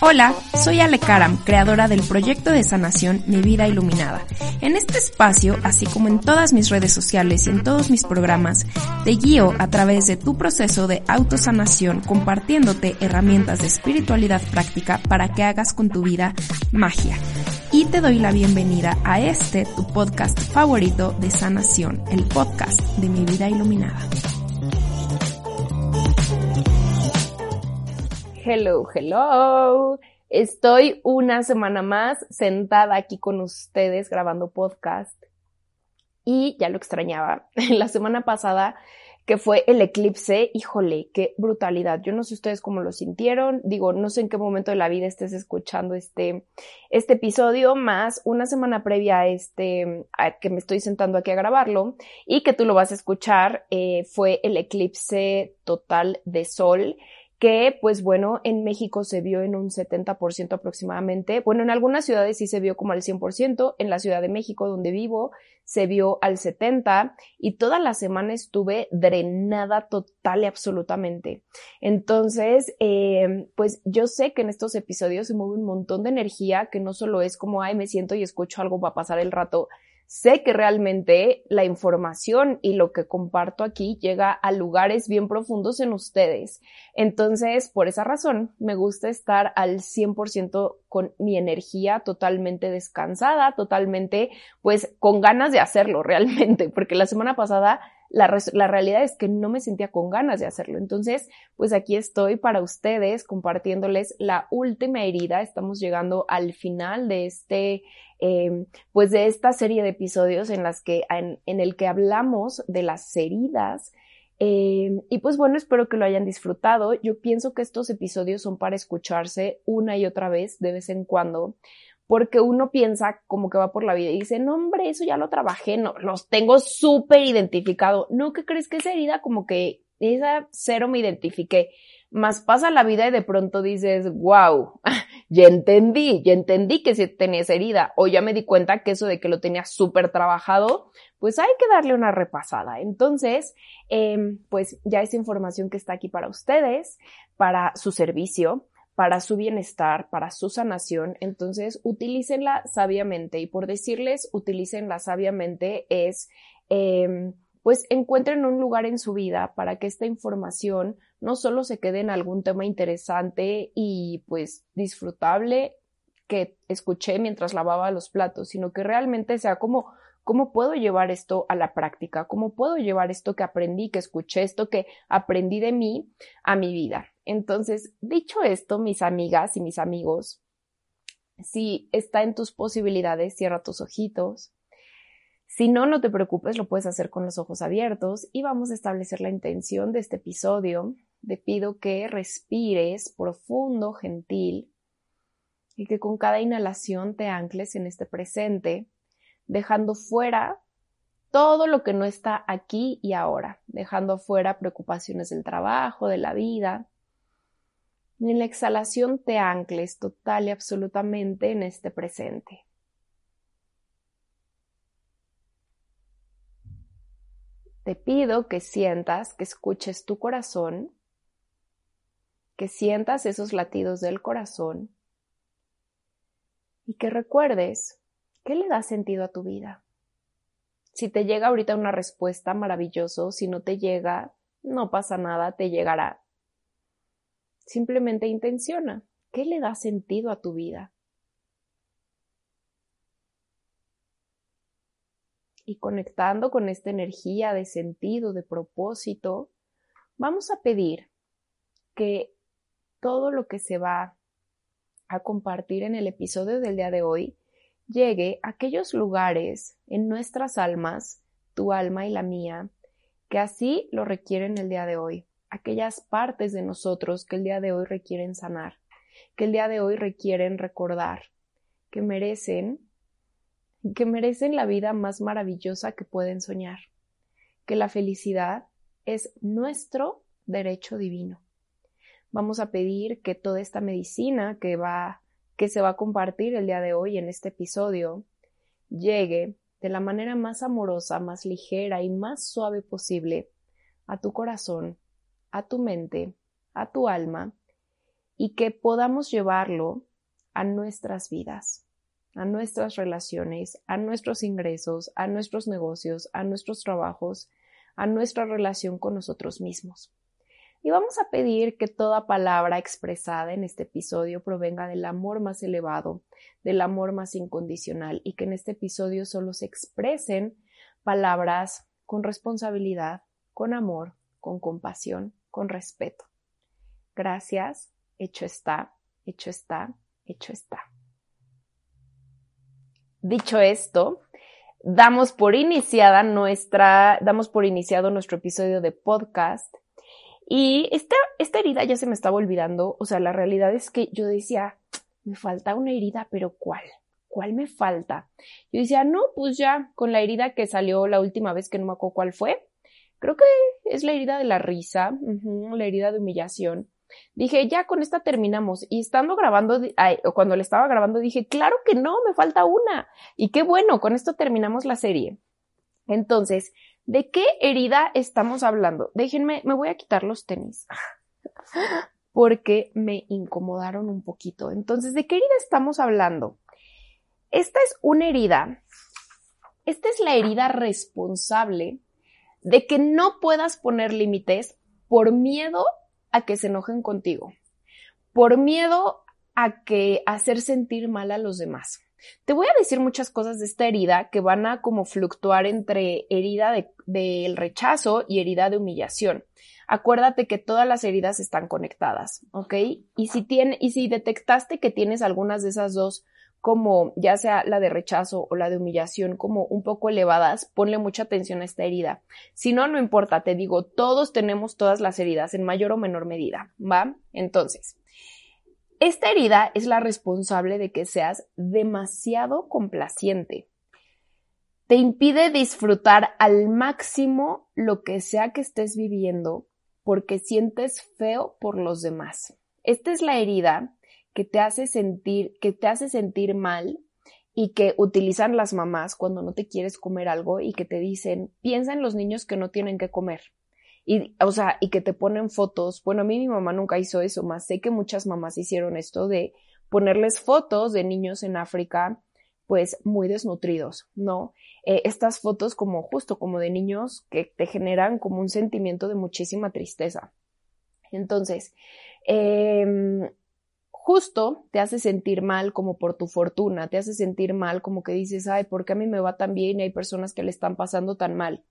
Hola, soy Ale Karam, creadora del proyecto de sanación Mi Vida Iluminada. En este espacio, así como en todas mis redes sociales y en todos mis programas, te guío a través de tu proceso de autosanación compartiéndote herramientas de espiritualidad práctica para que hagas con tu vida magia. Y te doy la bienvenida a este, tu podcast favorito de sanación, el podcast de Mi Vida Iluminada. Hello, hello. Estoy una semana más sentada aquí con ustedes grabando podcast y ya lo extrañaba. La semana pasada que fue el eclipse, híjole, qué brutalidad. Yo no sé ustedes cómo lo sintieron, digo, no sé en qué momento de la vida estés escuchando este, este episodio, más una semana previa a este, que me estoy sentando aquí a grabarlo y que tú lo vas a escuchar, eh, fue el eclipse total de sol que pues bueno, en México se vio en un 70% aproximadamente. Bueno, en algunas ciudades sí se vio como al 100%, en la Ciudad de México donde vivo se vio al 70% y toda la semana estuve drenada total y absolutamente. Entonces, eh, pues yo sé que en estos episodios se mueve un montón de energía que no solo es como, ay, me siento y escucho algo, va a pasar el rato, sé que realmente la información y lo que comparto aquí llega a lugares bien profundos en ustedes. Entonces, por esa razón, me gusta estar al 100% con mi energía totalmente descansada, totalmente, pues, con ganas de hacerlo realmente, porque la semana pasada la, la, realidad es que no me sentía con ganas de hacerlo. Entonces, pues aquí estoy para ustedes compartiéndoles la última herida. Estamos llegando al final de este, eh, pues de esta serie de episodios en las que, en, en el que hablamos de las heridas. Eh, y pues bueno, espero que lo hayan disfrutado. Yo pienso que estos episodios son para escucharse una y otra vez, de vez en cuando porque uno piensa como que va por la vida y dice, no hombre, eso ya lo trabajé, no, los tengo súper identificado. No, ¿qué crees que esa herida como que esa cero me identifiqué? Más pasa la vida y de pronto dices, wow, ya entendí, ya entendí que si tenía esa herida o ya me di cuenta que eso de que lo tenía súper trabajado, pues hay que darle una repasada. Entonces, eh, pues ya esa información que está aquí para ustedes, para su servicio, para su bienestar, para su sanación, entonces utilícenla sabiamente y por decirles utilícenla sabiamente es eh, pues encuentren un lugar en su vida para que esta información no solo se quede en algún tema interesante y pues disfrutable que escuché mientras lavaba los platos, sino que realmente sea como ¿Cómo puedo llevar esto a la práctica? ¿Cómo puedo llevar esto que aprendí, que escuché, esto que aprendí de mí a mi vida? Entonces, dicho esto, mis amigas y mis amigos, si está en tus posibilidades, cierra tus ojitos. Si no, no te preocupes, lo puedes hacer con los ojos abiertos y vamos a establecer la intención de este episodio. Te pido que respires profundo, gentil y que con cada inhalación te ancles en este presente dejando fuera todo lo que no está aquí y ahora, dejando fuera preocupaciones del trabajo, de la vida. Y en la exhalación te ancles total y absolutamente en este presente. Te pido que sientas, que escuches tu corazón, que sientas esos latidos del corazón y que recuerdes ¿Qué le da sentido a tu vida? Si te llega ahorita una respuesta, maravilloso. Si no te llega, no pasa nada, te llegará. Simplemente intenciona. ¿Qué le da sentido a tu vida? Y conectando con esta energía de sentido, de propósito, vamos a pedir que todo lo que se va a compartir en el episodio del día de hoy llegue a aquellos lugares en nuestras almas, tu alma y la mía, que así lo requieren el día de hoy. Aquellas partes de nosotros que el día de hoy requieren sanar, que el día de hoy requieren recordar, que merecen, que merecen la vida más maravillosa que pueden soñar, que la felicidad es nuestro derecho divino. Vamos a pedir que toda esta medicina que va que se va a compartir el día de hoy en este episodio llegue de la manera más amorosa, más ligera y más suave posible a tu corazón, a tu mente, a tu alma, y que podamos llevarlo a nuestras vidas, a nuestras relaciones, a nuestros ingresos, a nuestros negocios, a nuestros trabajos, a nuestra relación con nosotros mismos. Y vamos a pedir que toda palabra expresada en este episodio provenga del amor más elevado, del amor más incondicional y que en este episodio solo se expresen palabras con responsabilidad, con amor, con compasión, con respeto. Gracias, hecho está, hecho está, hecho está. Dicho esto, damos por iniciada nuestra, damos por iniciado nuestro episodio de podcast y esta, esta herida ya se me estaba olvidando, o sea, la realidad es que yo decía, me falta una herida, pero ¿cuál? ¿Cuál me falta? Yo decía, no, pues ya, con la herida que salió la última vez que no me acuerdo cuál fue, creo que es la herida de la risa, la herida de humillación. Dije, ya con esta terminamos. Y estando grabando, o cuando le estaba grabando, dije, claro que no, me falta una. Y qué bueno, con esto terminamos la serie. Entonces, ¿De qué herida estamos hablando? Déjenme, me voy a quitar los tenis porque me incomodaron un poquito. Entonces, ¿de qué herida estamos hablando? Esta es una herida. Esta es la herida responsable de que no puedas poner límites por miedo a que se enojen contigo, por miedo a que hacer sentir mal a los demás. Te voy a decir muchas cosas de esta herida que van a como fluctuar entre herida del rechazo y herida de humillación. Acuérdate que todas las heridas están conectadas, ¿ok? Y si, tiene, y si detectaste que tienes algunas de esas dos como ya sea la de rechazo o la de humillación como un poco elevadas, ponle mucha atención a esta herida. Si no, no importa, te digo, todos tenemos todas las heridas en mayor o menor medida, ¿va? Entonces, esta herida es la responsable de que seas demasiado complaciente. Te impide disfrutar al máximo lo que sea que estés viviendo porque sientes feo por los demás. Esta es la herida que te hace sentir, que te hace sentir mal y que utilizan las mamás cuando no te quieres comer algo y que te dicen, piensa en los niños que no tienen que comer. Y, o sea, y que te ponen fotos. Bueno, a mí mi mamá nunca hizo eso, más sé que muchas mamás hicieron esto de ponerles fotos de niños en África, pues muy desnutridos, ¿no? Eh, estas fotos como justo como de niños que te generan como un sentimiento de muchísima tristeza. Entonces, eh, justo te hace sentir mal como por tu fortuna, te hace sentir mal como que dices, ay, ¿por qué a mí me va tan bien y hay personas que le están pasando tan mal?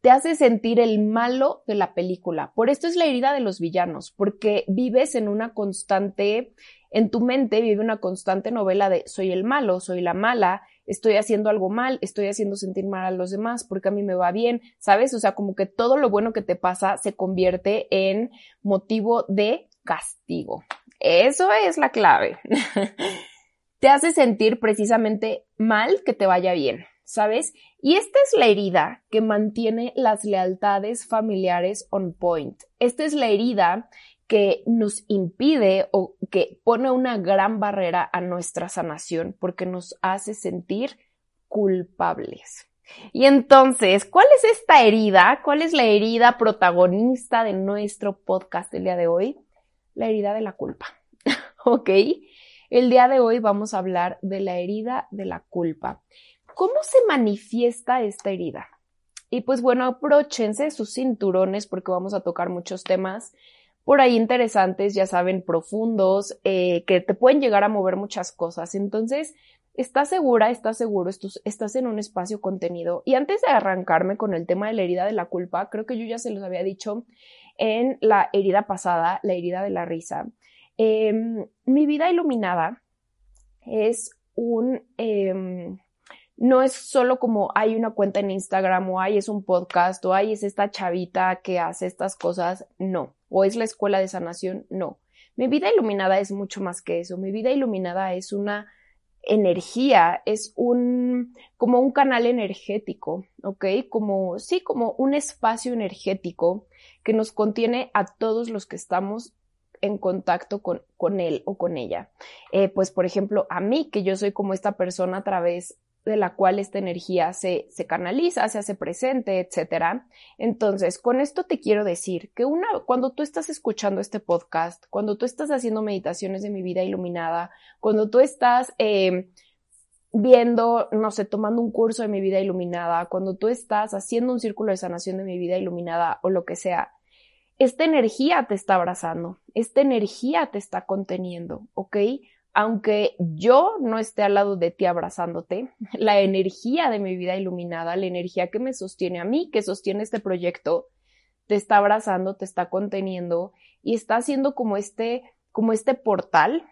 te hace sentir el malo de la película. Por esto es la herida de los villanos, porque vives en una constante, en tu mente vive una constante novela de soy el malo, soy la mala, estoy haciendo algo mal, estoy haciendo sentir mal a los demás porque a mí me va bien, ¿sabes? O sea, como que todo lo bueno que te pasa se convierte en motivo de castigo. Eso es la clave. te hace sentir precisamente mal que te vaya bien. ¿sabes? Y esta es la herida que mantiene las lealtades familiares on point. Esta es la herida que nos impide o que pone una gran barrera a nuestra sanación porque nos hace sentir culpables. Y entonces, ¿cuál es esta herida? ¿Cuál es la herida protagonista de nuestro podcast el día de hoy? La herida de la culpa. ¿Ok? El día de hoy vamos a hablar de la herida de la culpa. ¿Cómo se manifiesta esta herida? Y pues bueno, apróchense sus cinturones porque vamos a tocar muchos temas por ahí interesantes, ya saben, profundos, eh, que te pueden llegar a mover muchas cosas. Entonces, estás segura, estás seguro, estás en un espacio contenido. Y antes de arrancarme con el tema de la herida de la culpa, creo que yo ya se los había dicho en la herida pasada, la herida de la risa. Em, mi vida iluminada es un... Em, no es solo como hay una cuenta en Instagram o hay es un podcast o hay es esta chavita que hace estas cosas, no. O es la escuela de sanación, no. Mi vida iluminada es mucho más que eso. Mi vida iluminada es una energía, es un, como un canal energético, ¿ok? Como, sí, como un espacio energético que nos contiene a todos los que estamos en contacto con, con él o con ella. Eh, pues, por ejemplo, a mí, que yo soy como esta persona a través de la cual esta energía se, se canaliza, se hace presente, etcétera. Entonces, con esto te quiero decir que una, cuando tú estás escuchando este podcast, cuando tú estás haciendo meditaciones de mi vida iluminada, cuando tú estás eh, viendo, no sé, tomando un curso de mi vida iluminada, cuando tú estás haciendo un círculo de sanación de mi vida iluminada o lo que sea, esta energía te está abrazando, esta energía te está conteniendo, ¿ok? Aunque yo no esté al lado de ti abrazándote, la energía de mi vida iluminada, la energía que me sostiene a mí, que sostiene este proyecto, te está abrazando, te está conteniendo y está haciendo como este, como este portal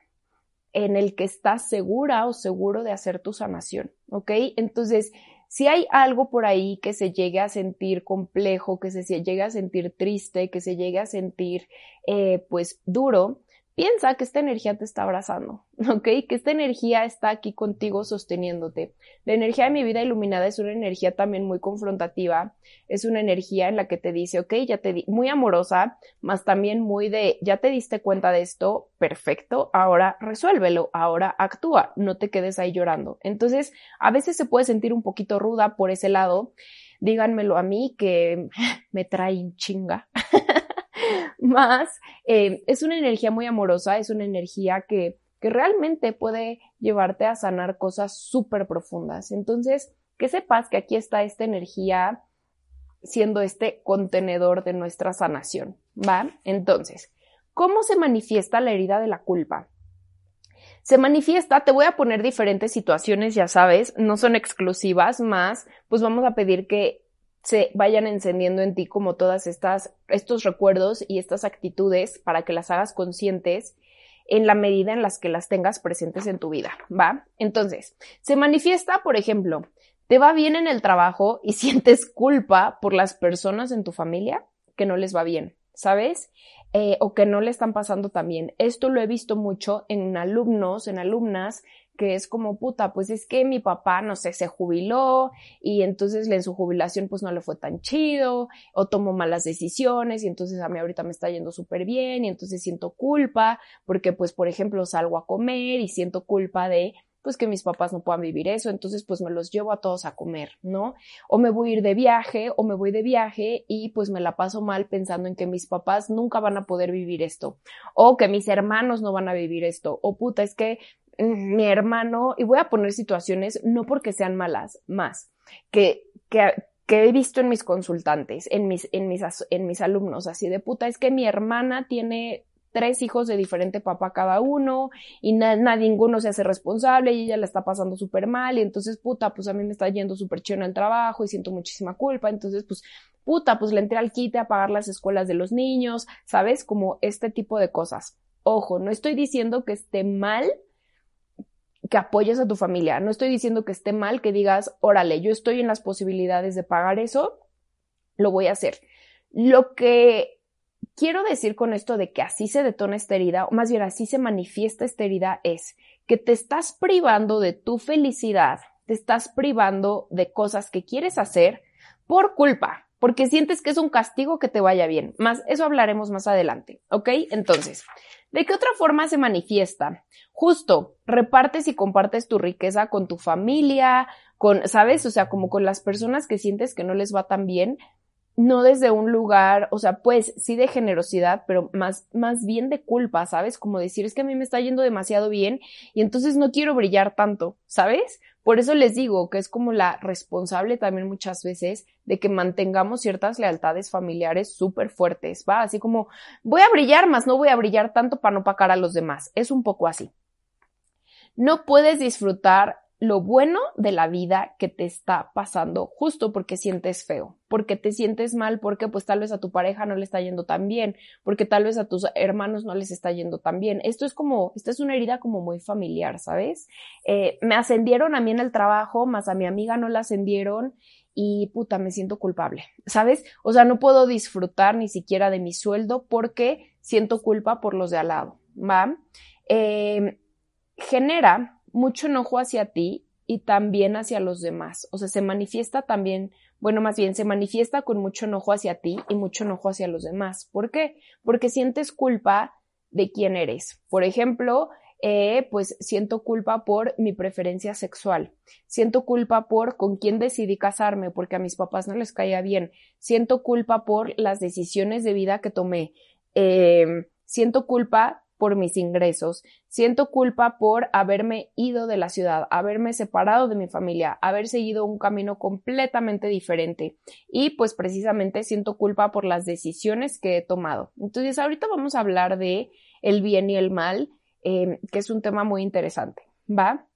en el que estás segura o seguro de hacer tu sanación, ¿ok? Entonces, si hay algo por ahí que se llegue a sentir complejo, que se llegue a sentir triste, que se llegue a sentir, eh, pues, duro, Piensa que esta energía te está abrazando, ¿ok? Que esta energía está aquí contigo sosteniéndote. La energía de mi vida iluminada es una energía también muy confrontativa, es una energía en la que te dice, ok, ya te di, muy amorosa, más también muy de, ya te diste cuenta de esto, perfecto, ahora resuélvelo, ahora actúa, no te quedes ahí llorando. Entonces, a veces se puede sentir un poquito ruda por ese lado, díganmelo a mí que me trae chinga. más eh, es una energía muy amorosa, es una energía que, que realmente puede llevarte a sanar cosas súper profundas. Entonces, que sepas que aquí está esta energía siendo este contenedor de nuestra sanación, ¿va? Entonces, ¿cómo se manifiesta la herida de la culpa? Se manifiesta, te voy a poner diferentes situaciones, ya sabes, no son exclusivas, más, pues vamos a pedir que se vayan encendiendo en ti como todas estas, estos recuerdos y estas actitudes para que las hagas conscientes en la medida en las que las tengas presentes en tu vida, ¿va? Entonces, se manifiesta, por ejemplo, te va bien en el trabajo y sientes culpa por las personas en tu familia que no les va bien, ¿sabes? Eh, o que no le están pasando tan bien. Esto lo he visto mucho en alumnos, en alumnas que es como puta, pues es que mi papá, no sé, se jubiló y entonces en su jubilación pues no le fue tan chido o tomó malas decisiones y entonces a mí ahorita me está yendo súper bien y entonces siento culpa porque pues por ejemplo salgo a comer y siento culpa de pues que mis papás no puedan vivir eso, entonces pues me los llevo a todos a comer, ¿no? O me voy a ir de viaje o me voy de viaje y pues me la paso mal pensando en que mis papás nunca van a poder vivir esto, o que mis hermanos no van a vivir esto, o puta, es que mi hermano, y voy a poner situaciones no porque sean malas, más, que, que, he visto en mis consultantes, en mis, en mis, en mis alumnos, así de puta, es que mi hermana tiene tres hijos de diferente papá cada uno y nadie, ninguno se hace responsable y ella la está pasando súper mal y entonces puta, pues a mí me está yendo súper chido en el trabajo y siento muchísima culpa, entonces pues puta, pues le entré al quite a pagar las escuelas de los niños, ¿sabes? Como este tipo de cosas. Ojo, no estoy diciendo que esté mal que apoyes a tu familia. No estoy diciendo que esté mal que digas, órale, yo estoy en las posibilidades de pagar eso, lo voy a hacer. Lo que quiero decir con esto de que así se detona esta herida, o más bien así se manifiesta esta herida, es que te estás privando de tu felicidad, te estás privando de cosas que quieres hacer por culpa, porque sientes que es un castigo que te vaya bien. Más, eso hablaremos más adelante, ¿ok? Entonces, ¿De qué otra forma se manifiesta? Justo, repartes y compartes tu riqueza con tu familia, con, ¿sabes? O sea, como con las personas que sientes que no les va tan bien, no desde un lugar, o sea, pues sí de generosidad, pero más, más bien de culpa, ¿sabes? Como decir, es que a mí me está yendo demasiado bien y entonces no quiero brillar tanto, ¿sabes? Por eso les digo que es como la responsable también muchas veces de que mantengamos ciertas lealtades familiares súper fuertes, ¿va? Así como, voy a brillar, más no voy a brillar tanto para no pagar a los demás. Es un poco así. No puedes disfrutar lo bueno de la vida que te está pasando justo porque sientes feo, porque te sientes mal, porque pues tal vez a tu pareja no le está yendo tan bien, porque tal vez a tus hermanos no les está yendo tan bien. Esto es como, esta es una herida como muy familiar, ¿sabes? Eh, me ascendieron a mí en el trabajo, más a mi amiga no la ascendieron y puta, me siento culpable, ¿sabes? O sea, no puedo disfrutar ni siquiera de mi sueldo porque siento culpa por los de al lado, ¿va? Eh, genera mucho enojo hacia ti y también hacia los demás. O sea, se manifiesta también, bueno, más bien se manifiesta con mucho enojo hacia ti y mucho enojo hacia los demás. ¿Por qué? Porque sientes culpa de quién eres. Por ejemplo, eh, pues siento culpa por mi preferencia sexual. Siento culpa por con quién decidí casarme porque a mis papás no les caía bien. Siento culpa por las decisiones de vida que tomé. Eh, siento culpa por mis ingresos, siento culpa por haberme ido de la ciudad, haberme separado de mi familia, haber seguido un camino completamente diferente y pues precisamente siento culpa por las decisiones que he tomado. Entonces ahorita vamos a hablar de el bien y el mal, em, que es un tema muy interesante, ¿va?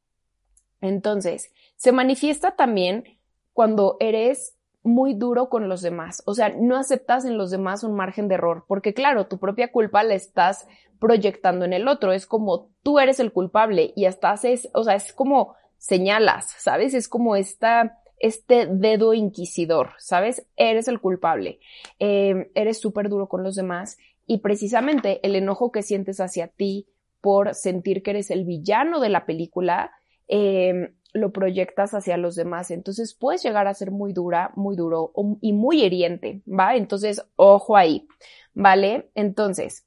Entonces, se manifiesta también cuando eres muy duro con los demás. O sea, no aceptas en los demás un margen de error, porque claro, tu propia culpa la estás proyectando en el otro. Es como tú eres el culpable y hasta haces, o sea, es como señalas, ¿sabes? Es como esta, este dedo inquisidor, ¿sabes? Eres el culpable. Eh, eres súper duro con los demás y precisamente el enojo que sientes hacia ti por sentir que eres el villano de la película, eh, lo proyectas hacia los demás. Entonces puedes llegar a ser muy dura, muy duro y muy hiriente, ¿va? Entonces, ojo ahí, ¿vale? Entonces,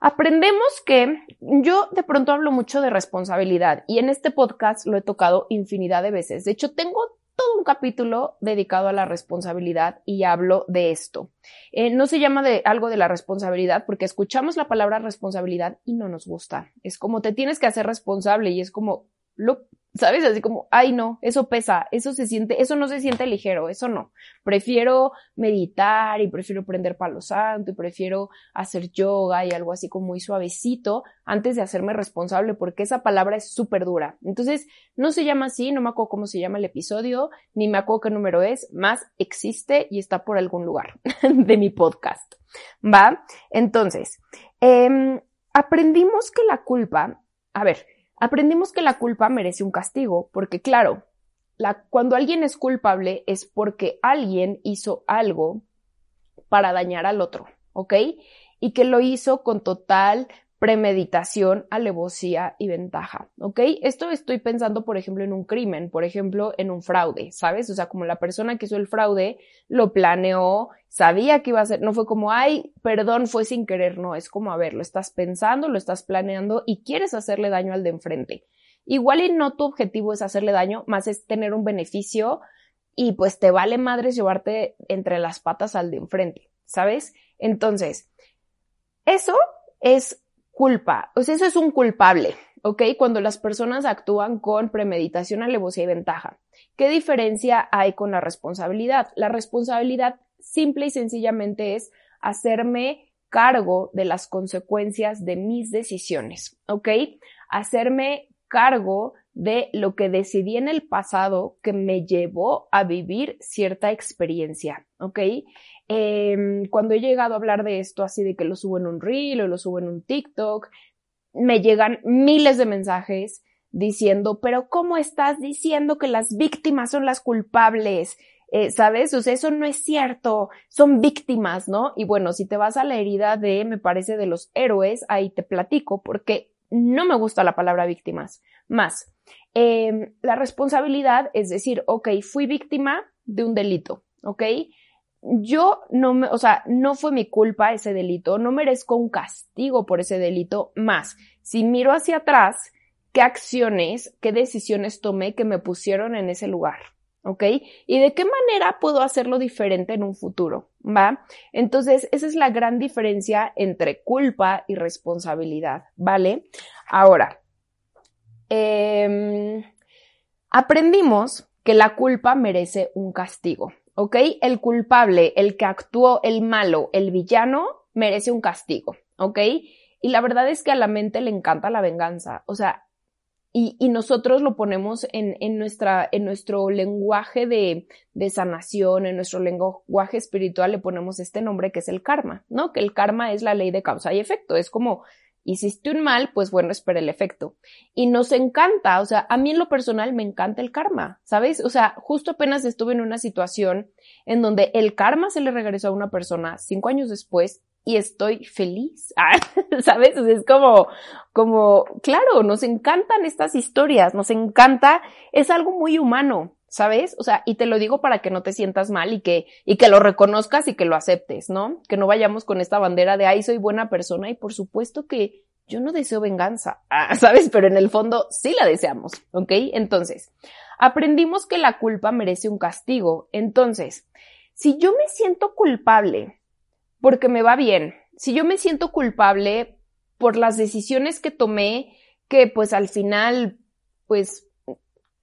aprendemos que yo de pronto hablo mucho de responsabilidad y en este podcast lo he tocado infinidad de veces. De hecho, tengo todo un capítulo dedicado a la responsabilidad y hablo de esto. Eh, no se llama de algo de la responsabilidad porque escuchamos la palabra responsabilidad y no nos gusta. Es como te tienes que hacer responsable y es como, lo, ¿Sabes? Así como, ay no, eso pesa, eso se siente, eso no se siente ligero, eso no. Prefiero meditar y prefiero prender palo santo y prefiero hacer yoga y algo así como muy suavecito antes de hacerme responsable porque esa palabra es súper dura. Entonces, no se llama así, no me acuerdo cómo se llama el episodio, ni me acuerdo qué número es, más existe y está por algún lugar de mi podcast. ¿Va? Entonces, eh, aprendimos que la culpa, a ver, aprendimos que la culpa merece un castigo, porque claro, la, cuando alguien es culpable es porque alguien hizo algo para dañar al otro, ¿ok? Y que lo hizo con total premeditación, alevosía y ventaja, ¿ok? Esto estoy pensando, por ejemplo, en un crimen, por ejemplo, en un fraude, ¿sabes? O sea, como la persona que hizo el fraude lo planeó, sabía que iba a ser, no fue como, ay, perdón, fue sin querer, no, es como, a ver, lo estás pensando, lo estás planeando y quieres hacerle daño al de enfrente. Igual y no tu objetivo es hacerle daño, más es tener un beneficio y pues te vale madres llevarte entre las patas al de enfrente, ¿sabes? Entonces, eso es culpa. O sea, eso es un culpable, ¿ok? Cuando las personas actúan con premeditación, alevosía y ventaja. ¿Qué diferencia hay con la responsabilidad? La responsabilidad simple y sencillamente es hacerme cargo de las consecuencias de mis decisiones, ¿ok? Hacerme cargo de lo que decidí en el pasado que me llevó a vivir cierta experiencia, ¿ok? Em, cuando he llegado a hablar de esto, así de que lo subo en un reel o lo subo en un TikTok, me llegan miles de mensajes diciendo, pero ¿cómo estás diciendo que las víctimas son las culpables? Eh, ¿Sabes? O sea, eso no es cierto, son víctimas, ¿no? Y bueno, si te vas a la herida de, me parece, de los héroes, ahí te platico, porque no me gusta la palabra víctimas. Más, em, la responsabilidad es decir, ok, fui víctima de un delito, ¿ok? Yo no me, o sea, no fue mi culpa ese delito, no merezco un castigo por ese delito más. Si miro hacia atrás, ¿qué acciones, qué decisiones tomé que me pusieron en ese lugar? ¿Ok? ¿Y de qué manera puedo hacerlo diferente en un futuro? ¿Va? Entonces, esa es la gran diferencia entre culpa y responsabilidad, ¿vale? Ahora, eh, aprendimos que la culpa merece un castigo. ¿Ok? El culpable, el que actuó, el malo, el villano, merece un castigo, ¿ok? Y la verdad es que a la mente le encanta la venganza, o sea, y, y, nosotros lo ponemos en, en, nuestra, en nuestro lenguaje de, de, sanación, en nuestro lenguaje espiritual le ponemos este nombre que es el karma, ¿no? Que el karma es la ley de causa y efecto. Es como hiciste un mal, pues bueno, espera el efecto. Y nos encanta, o sea, a mí en lo personal me encanta el karma, ¿sabes? O sea, justo apenas estuve en una situación en donde el karma se le regresó a una persona cinco años después y estoy feliz, ¿sabes? O es como, como, claro, nos encantan estas historias, nos encanta, es algo muy humano, ¿sabes? O sea, y te lo digo para que no te sientas mal y que, y que lo reconozcas y que lo aceptes, ¿no? Que no vayamos con esta bandera de, ay, soy buena persona y por supuesto que yo no deseo venganza, ah, ¿sabes? Pero en el fondo sí la deseamos, ¿ok? Entonces, aprendimos que la culpa merece un castigo. Entonces, si yo me siento culpable porque me va bien, si yo me siento culpable por las decisiones que tomé, que pues al final, pues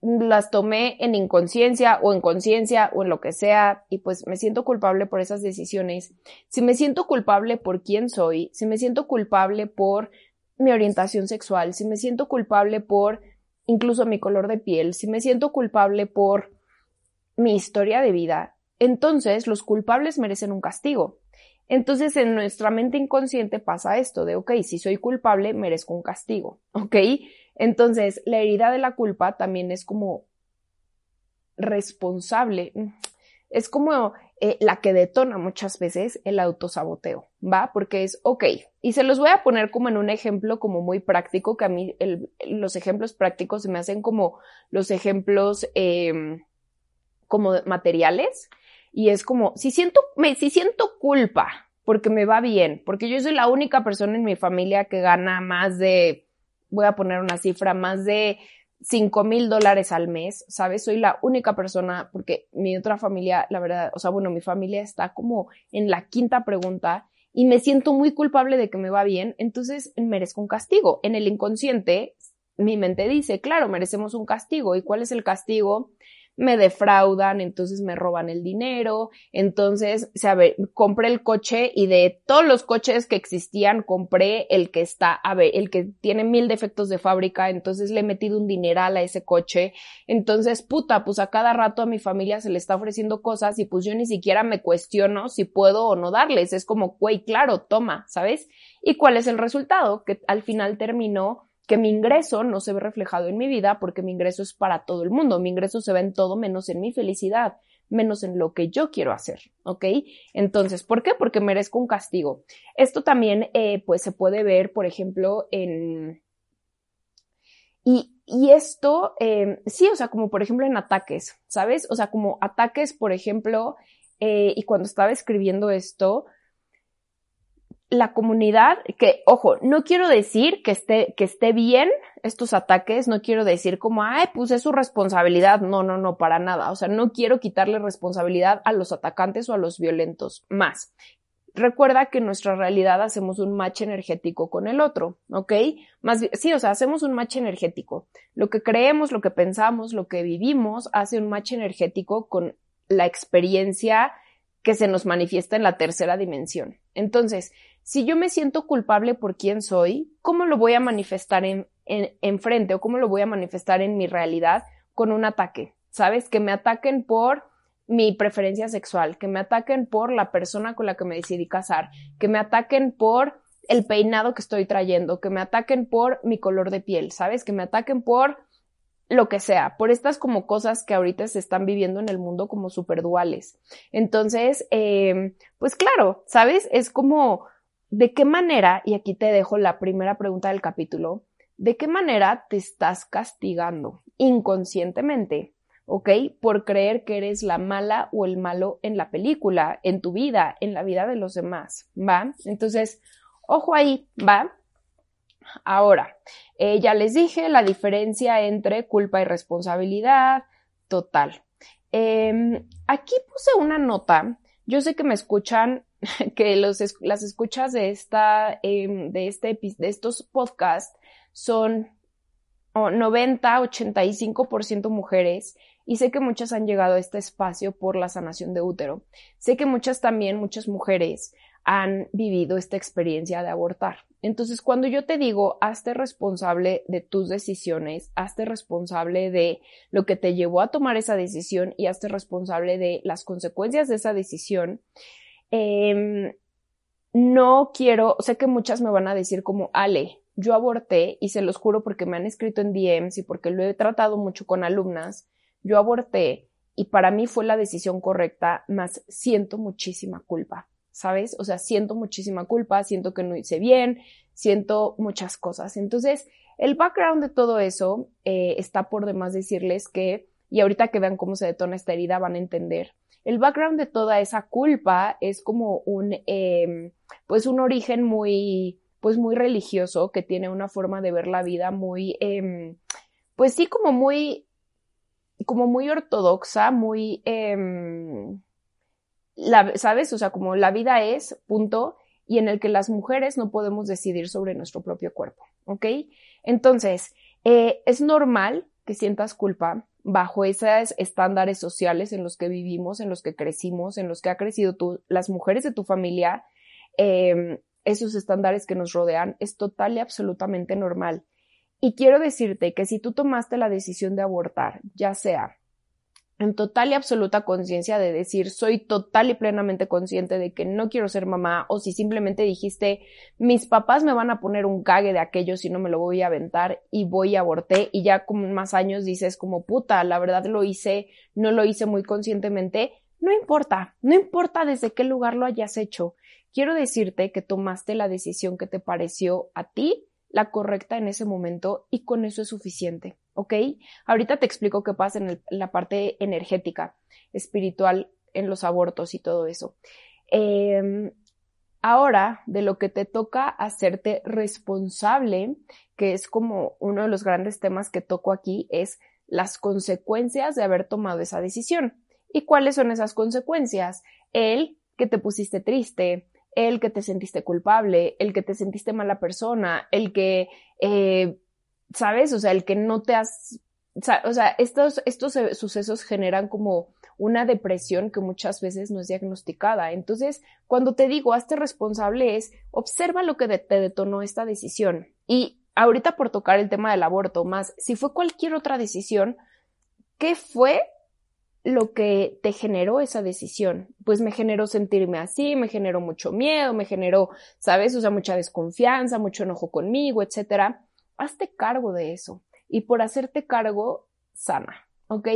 las tomé en inconsciencia o en conciencia o en lo que sea y pues me siento culpable por esas decisiones. Si me siento culpable por quién soy, si me siento culpable por mi orientación sexual, si me siento culpable por incluso mi color de piel, si me siento culpable por mi historia de vida, entonces los culpables merecen un castigo. Entonces en nuestra mente inconsciente pasa esto de, ok, si soy culpable, merezco un castigo, ¿ok? Entonces, la herida de la culpa también es como responsable, es como eh, la que detona muchas veces el autosaboteo, ¿va? Porque es, ok, y se los voy a poner como en un ejemplo como muy práctico, que a mí los ejemplos prácticos se me hacen como los ejemplos em, como materiales, y es como, si siento, me, si siento culpa porque me va bien, porque yo soy la única persona en mi familia que gana más de voy a poner una cifra, más de 5 mil dólares al mes, ¿sabes? Soy la única persona, porque mi otra familia, la verdad, o sea, bueno, mi familia está como en la quinta pregunta y me siento muy culpable de que me va bien, entonces merezco un castigo. En el inconsciente, mi mente dice, claro, merecemos un castigo. ¿Y cuál es el castigo? Me defraudan, entonces me roban el dinero, entonces, sabe, compré el coche y de todos los coches que existían, compré el que está, a ver, el que tiene mil defectos de fábrica, entonces le he metido un dineral a ese coche, entonces, puta, pues a cada rato a mi familia se le está ofreciendo cosas y pues yo ni siquiera me cuestiono si puedo o no darles, es como, güey, claro, toma, ¿sabes? ¿Y cuál es el resultado? Que al final terminó que mi ingreso no se ve reflejado en mi vida porque mi ingreso es para todo el mundo, mi ingreso se ve en todo menos en mi felicidad, menos en lo que yo quiero hacer, ¿ok? Entonces, ¿por qué? Porque merezco un castigo. Esto también, eh, pues, se puede ver, por ejemplo, en... Y, y esto, eh, sí, o sea, como por ejemplo en ataques, ¿sabes? O sea, como ataques, por ejemplo, eh, y cuando estaba escribiendo esto, la comunidad, que, ojo, no quiero decir que esté, que esté bien estos ataques, no quiero decir como, ay, pues es su responsabilidad, no, no, no, para nada, o sea, no quiero quitarle responsabilidad a los atacantes o a los violentos, más. Recuerda que en nuestra realidad hacemos un match energético con el otro, ¿ok? Más sí, o sea, hacemos un match energético. Lo que creemos, lo que pensamos, lo que vivimos hace un match energético con la experiencia que se nos manifiesta en la tercera dimensión. Entonces, si yo me siento culpable por quién soy, ¿cómo lo voy a manifestar en, en, frente o cómo lo voy a manifestar en mi realidad con un ataque? ¿Sabes? Que me ataquen por mi preferencia sexual, que me ataquen por la persona con la que me decidí casar, que me ataquen por el peinado que estoy trayendo, que me ataquen por mi color de piel, ¿sabes? Que me ataquen por lo que sea, por estas como cosas que ahorita se están viviendo en el mundo como super duales. Entonces, eh, pues claro, ¿sabes? Es como ¿de qué manera, y aquí te dejo la primera pregunta del capítulo, ¿de qué manera te estás castigando inconscientemente? ¿Ok? Por creer que eres la mala o el malo en la película, en tu vida, en la vida de los demás, ¿va? Entonces, ojo ahí, ¿va? Ahora, eh, ya les dije la diferencia entre culpa y responsabilidad, total. Em, aquí puse una nota, yo sé que me escuchan que las escuchas de, esta, em, de, este, de estos podcasts son 90, 85% mujeres y sé que muchas han llegado a este espacio por la sanación de útero. Sé que muchas también, muchas mujeres han vivido esta experiencia de abortar. Entonces, cuando yo te digo, hazte responsable de tus decisiones, hazte responsable de lo que te llevó a tomar esa decisión y hazte responsable de las consecuencias de esa decisión, eh, no quiero, sé que muchas me van a decir como, Ale, yo aborté y se los juro porque me han escrito en DMs y porque lo he tratado mucho con alumnas, yo aborté y para mí fue la decisión correcta, más siento muchísima culpa, ¿sabes? O sea, siento muchísima culpa, siento que no hice bien, siento muchas cosas. Entonces, el background de todo eso eh, está por demás decirles que, y ahorita que vean cómo se detona esta herida, van a entender. El background de toda esa culpa es como un, eh, pues un origen muy, pues muy religioso, que tiene una forma de ver la vida muy, eh, pues sí, como muy, como muy ortodoxa, muy, eh, la, ¿sabes? O sea, como la vida es, punto, y en el que las mujeres no podemos decidir sobre nuestro propio cuerpo, ¿ok? Entonces, eh, es normal que sientas culpa bajo esos estándares sociales en los que vivimos, en los que crecimos, en los que ha crecido tú, las mujeres de tu familia, eh, esos estándares que nos rodean, es total y absolutamente normal. Y quiero decirte que si tú tomaste la decisión de abortar, ya sea en total y absoluta conciencia de decir soy total y plenamente consciente de que no quiero ser mamá o si simplemente dijiste mis papás me van a poner un cague de aquello si no me lo voy a aventar y voy a aborté y ya con más años dices como puta, la verdad lo hice, no lo hice muy conscientemente, no importa, no importa desde qué lugar lo hayas hecho. Quiero decirte que tomaste la decisión que te pareció a ti la correcta en ese momento y con eso es suficiente, ¿ok? Ahorita te explico qué pasa en, la parte energética, espiritual, en los abortos y todo eso. Em, ahora, de lo que te toca hacerte responsable, que es como uno de los grandes temas que toco aquí, es las consecuencias de haber tomado esa decisión. ¿Y cuáles son esas consecuencias? El que te pusiste triste, el que te sentiste culpable, el que te sentiste mala persona, el que, eh, ¿sabes? O sea, el que no te has, o sea, estos, estos sucesos generan como una depresión que muchas veces no es diagnosticada. Entonces, cuando te digo, hazte responsable es, observa lo que te detonó esta decisión. Y ahorita por tocar el tema del aborto, más, si fue cualquier otra decisión, ¿qué fue lo que te generó esa decisión? Pues me generó sentirme así, me generó mucho miedo, me generó, ¿sabes? O sea, mucha desconfianza, mucho enojo conmigo, etcétera. Hazte cargo de eso. Y por hacerte cargo, sana, ¿ok?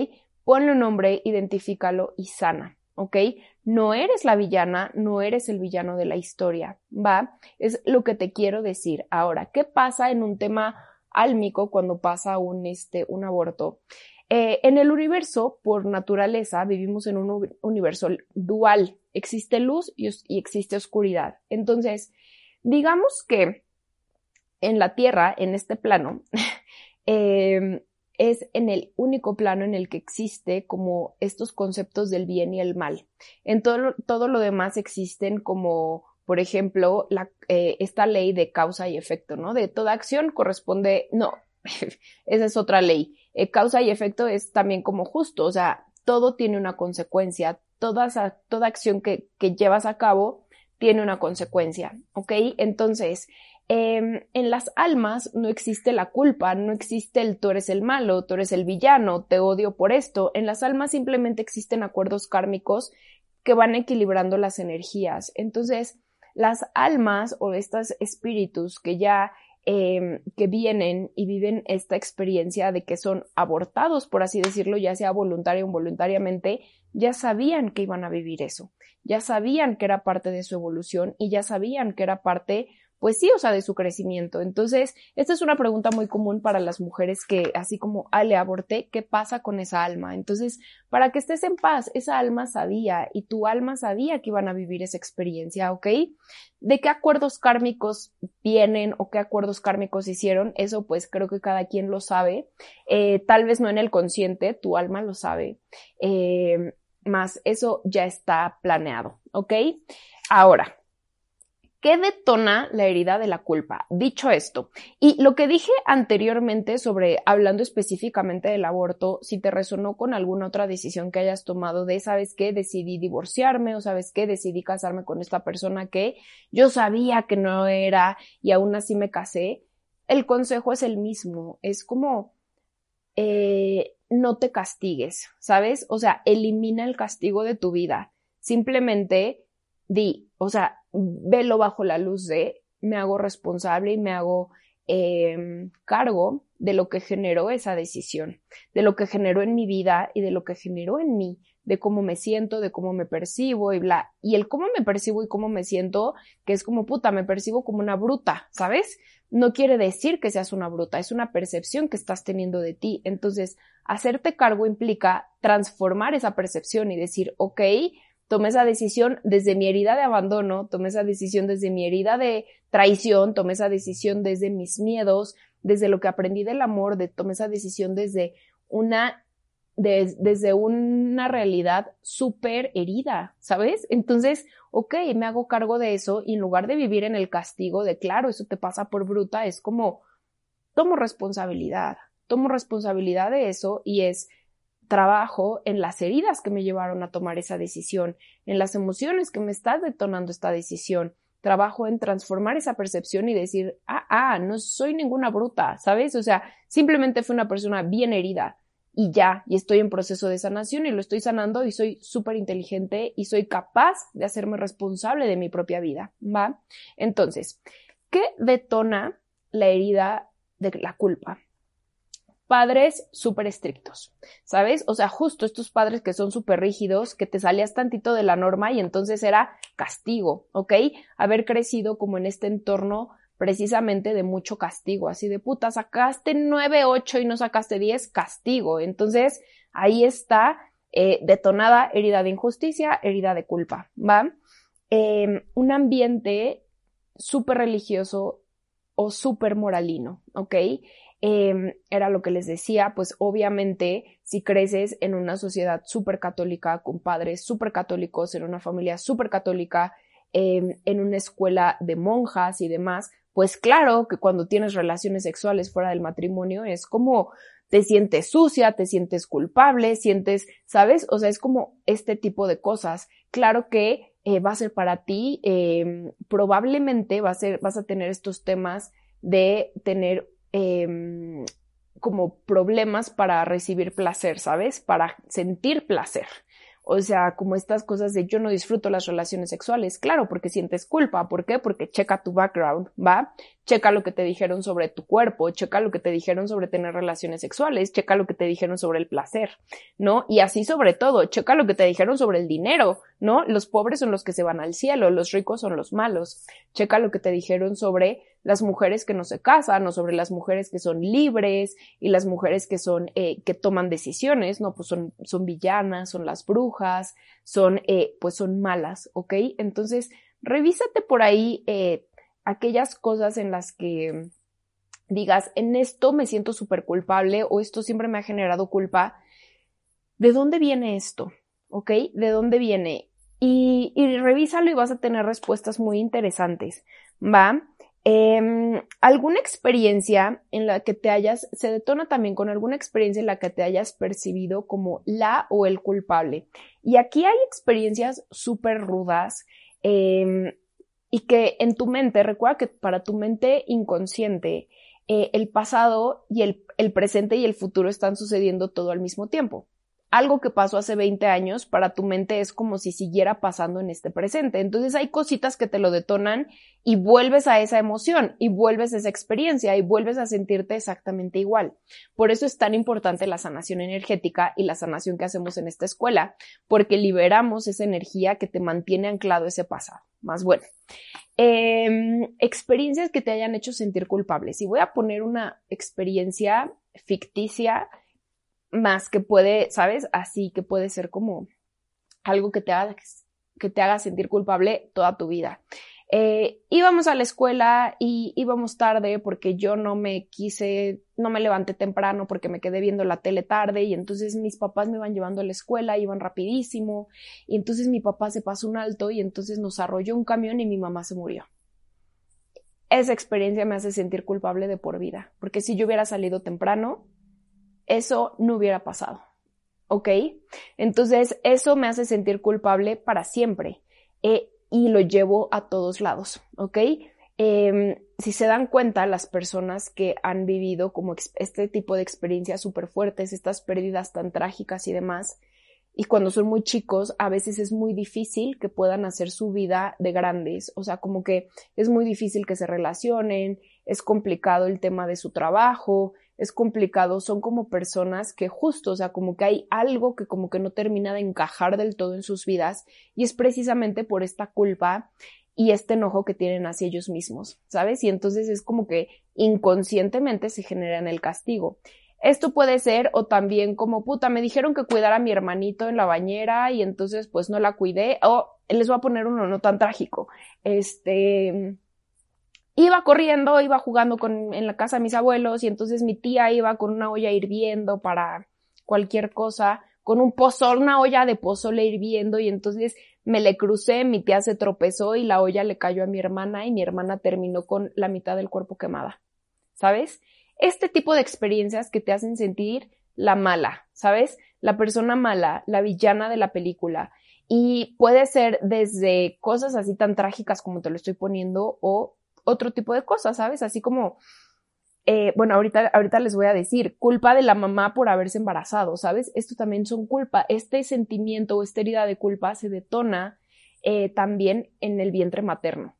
Ponle un nombre, identifícalo y sana, ¿ok? No eres la villana, no eres el villano de la historia, ¿va? Es lo que te quiero decir. Ahora, ¿qué pasa en un tema álmico cuando pasa un, este, un aborto? Eh, en el universo, por naturaleza, vivimos en un universo dual. Existe luz y, existe oscuridad. Entonces, digamos que en la Tierra, en este plano, em, es en el único plano en el que existe como estos conceptos del bien y el mal. En todo, todo lo demás existen como, por ejemplo, eh, esta ley de causa y efecto, ¿no? De toda acción corresponde, no, esa es otra ley. Eh, causa y efecto es también como justo, o sea, todo tiene una consecuencia, toda, toda acción que, que llevas a cabo tiene una consecuencia, ¿ok? Entonces, em, en las almas no existe la culpa, no existe el tú eres el malo, tú eres el villano, te odio por esto. En las almas simplemente existen acuerdos kármicos que van equilibrando las energías. Entonces, las almas o estos espíritus que ya Em, que vienen y viven esta experiencia de que son abortados, por así decirlo, ya sea voluntario o involuntariamente, ya sabían que iban a vivir eso, ya sabían que era parte de su evolución y ya sabían que era parte pues sí, o sea, de su crecimiento. Entonces, esta es una pregunta muy común para las mujeres que, así como, ah, le aborté, ¿qué pasa con esa alma? Entonces, para que estés en paz, esa alma sabía y tu alma sabía que iban a vivir esa experiencia, ¿ok? ¿De qué acuerdos kármicos vienen o qué acuerdos kármicos hicieron? Eso pues creo que cada quien lo sabe. Eh, tal vez no en el consciente, tu alma lo sabe. Eh, más eso ya está planeado, ¿ok? Ahora, ¿Qué detona la herida de la culpa? Dicho esto, y lo que dije anteriormente sobre hablando específicamente del aborto, si te resonó con alguna otra decisión que hayas tomado de, ¿sabes qué? Decidí divorciarme o ¿sabes qué? Decidí casarme con esta persona que yo sabía que no era y aún así me casé. El consejo es el mismo, es como, eh, no te castigues, ¿sabes? O sea, elimina el castigo de tu vida. Simplemente di, o sea, velo bajo la luz de, me hago responsable y me hago em, cargo de lo que generó esa decisión, de lo que generó en mi vida y de lo que generó en mí, de cómo me siento, de cómo me percibo y bla. Y el cómo me percibo y cómo me siento, que es como puta, me percibo como una bruta, ¿sabes? No quiere decir que seas una bruta, es una percepción que estás teniendo de ti. Entonces, hacerte cargo implica transformar esa percepción y decir, ok, tomé esa decisión desde mi herida de abandono, tomé esa decisión desde mi herida de traición, tomé esa decisión desde mis miedos, desde lo que aprendí del amor, de, tomé esa decisión desde una, desde una realidad súper herida, ¿sabes? Entonces, ok, me hago cargo de eso y en lugar de vivir en el castigo de, claro, eso te pasa por bruta, es como, tomo responsabilidad, tomo responsabilidad de eso y es, trabajo en las heridas que me llevaron a tomar esa decisión, en las emociones que me está detonando esta decisión. Trabajo en transformar esa percepción y decir, ah, ah, no soy ninguna bruta, ¿sabes? O sea, simplemente fue una persona bien herida y ya, y estoy en proceso de sanación y lo estoy sanando y soy súper inteligente y soy capaz de hacerme responsable de mi propia vida, ¿va? Entonces, ¿qué detona la herida de la culpa? Padres súper estrictos, ¿sabes? O sea, justo estos padres que son súper rígidos, que te salías tantito de la norma y entonces era castigo, ¿ok? Haber crecido como en este entorno precisamente de mucho castigo, así de puta, sacaste 9, 8 y no sacaste 10, castigo. Entonces, ahí está eh, detonada herida de injusticia, herida de culpa, ¿va? Em, un ambiente súper religioso o súper moralino, ¿ok? Em, era lo que les decía, pues obviamente si creces en una sociedad súper católica, con padres súper católicos, en una familia súper católica, em, en una escuela de monjas y demás, pues claro que cuando tienes relaciones sexuales fuera del matrimonio es como te sientes sucia, te sientes culpable, sientes, ¿sabes? O sea, es como este tipo de cosas. Claro que eh, va a ser para ti, em, probablemente va a ser, vas a tener estos temas de tener Em, como problemas para recibir placer, ¿sabes? Para sentir placer. O sea, como estas cosas de yo no disfruto las relaciones sexuales, claro, porque sientes culpa. ¿Por qué? Porque checa tu background, ¿va? Checa lo que te dijeron sobre tu cuerpo, checa lo que te dijeron sobre tener relaciones sexuales, checa lo que te dijeron sobre el placer, ¿no? Y así sobre todo, checa lo que te dijeron sobre el dinero, ¿no? Los pobres son los que se van al cielo, los ricos son los malos. Checa lo que te dijeron sobre las mujeres que no se casan o sobre las mujeres que son libres y las mujeres que son, eh, que toman decisiones, ¿no? Pues son, son villanas, son las brujas, son, eh, pues son malas, ¿ok? Entonces, revísate por ahí eh, aquellas cosas en las que digas, en esto me siento súper culpable o esto siempre me ha generado culpa. ¿De dónde viene esto? ¿Ok? ¿De dónde viene? Y, y revísalo y vas a tener respuestas muy interesantes, ¿va? Em, alguna experiencia en la que te hayas, se detona también con alguna experiencia en la que te hayas percibido como la o el culpable. Y aquí hay experiencias súper rudas em, y que en tu mente, recuerda que para tu mente inconsciente, eh, el pasado y el, el presente y el futuro están sucediendo todo al mismo tiempo algo que pasó hace 20 años para tu mente es como si siguiera pasando en este presente. Entonces hay cositas que te lo detonan y vuelves a esa emoción y vuelves a esa experiencia y vuelves a sentirte exactamente igual. Por eso es tan importante la sanación energética y la sanación que hacemos en esta escuela, porque liberamos esa energía que te mantiene anclado ese pasado. Más bueno. Em, experiencias que te hayan hecho sentir culpable. Si voy a poner una experiencia ficticia, más que puede, ¿sabes? Así que puede ser como algo que te haga, que te haga sentir culpable toda tu vida. Eh, íbamos a la escuela y íbamos tarde porque yo no me quise, no me levanté temprano porque me quedé viendo la tele tarde y entonces mis papás me iban llevando a la escuela, iban rapidísimo y entonces mi papá se pasó un alto y entonces nos arrolló un camión y mi mamá se murió. esa experiencia me hace sentir culpable de por vida, porque si yo hubiera salido temprano, eso no hubiera pasado. ¿Ok? Entonces, eso me hace sentir culpable para siempre eh, y lo llevo a todos lados. ¿Ok? Em, si se dan cuenta, las personas que han vivido como este tipo de experiencias súper fuertes, estas pérdidas tan trágicas y demás, y cuando son muy chicos, a veces es muy difícil que puedan hacer su vida de grandes, o sea, como que es muy difícil que se relacionen, es complicado el tema de su trabajo, es complicado, son como personas que justo, o sea, como que hay algo que como que no termina de encajar del todo en sus vidas y es precisamente por esta culpa y este enojo que tienen hacia ellos mismos, ¿sabes? Y entonces es como que inconscientemente se genera en el castigo. Esto puede ser o también como puta, me dijeron que cuidara a mi hermanito en la bañera y entonces pues no la cuidé o les voy a poner uno no tan trágico. Este iba corriendo, iba jugando con en la casa de mis abuelos y entonces mi tía iba con una olla hirviendo para cualquier cosa, con un pozol, una olla de pozole hirviendo y entonces me le crucé, mi tía se tropezó y la olla le cayó a mi hermana y mi hermana terminó con la mitad del cuerpo quemada. ¿Sabes? Este tipo de experiencias que te hacen sentir la mala, ¿sabes? La persona mala, la villana de la película. Y puede ser desde cosas así tan trágicas como te lo estoy poniendo o otro tipo de cosas, ¿sabes? Así como eh, bueno, ahorita, ahorita les voy a decir, culpa de la mamá por haberse embarazado, ¿sabes? Esto también son culpa. Este sentimiento o esta herida de culpa se detona eh, también en el vientre materno.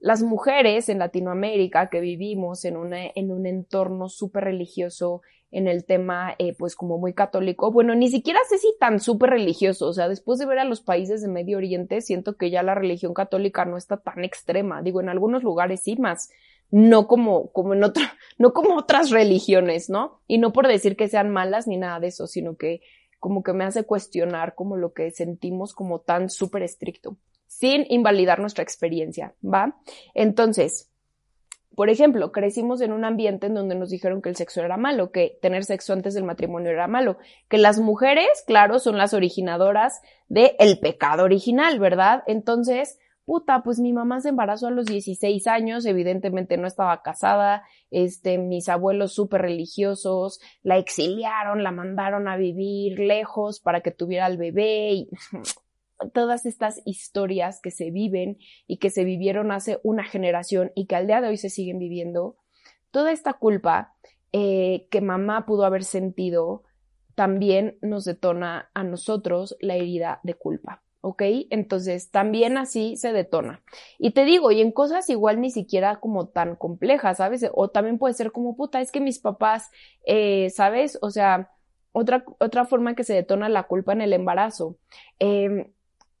Las mujeres en Latinoamérica que vivimos en, una, en un entorno súper religioso, en el tema, eh, pues como muy católico, bueno, ni siquiera sé si tan súper religioso, o sea, después de ver a los países de Medio Oriente, siento que ya la religión católica no está tan extrema, digo, en algunos lugares sí, más no como, como en otra, no como otras religiones, ¿no? Y no por decir que sean malas ni nada de eso, sino que como que me hace cuestionar como lo que sentimos como tan súper estricto, sin invalidar nuestra experiencia, ¿va? Entonces, por ejemplo, crecimos en un ambiente en donde nos dijeron que el sexo era malo, que tener sexo antes del matrimonio era malo, que las mujeres, claro, son las originadoras del el pecado original, ¿verdad? Entonces, puta, pues mi mamá se embarazó a los 16 años, evidentemente no estaba casada, este, mis abuelos súper religiosos, la exiliaron, la mandaron a vivir lejos para que tuviera al bebé y todas estas historias que se viven y que se vivieron hace una generación y que al día de hoy se siguen viviendo, toda esta culpa eh, que mamá pudo haber sentido también nos detona a nosotros la herida de culpa. ¿ok? Entonces también así se detona. Y te digo, y en cosas igual ni siquiera como tan complejas, ¿sabes? O también puede ser como, puta, es que mis papás, eh, ¿sabes? O sea, otra, otra forma que se detona la culpa en el embarazo. Eh,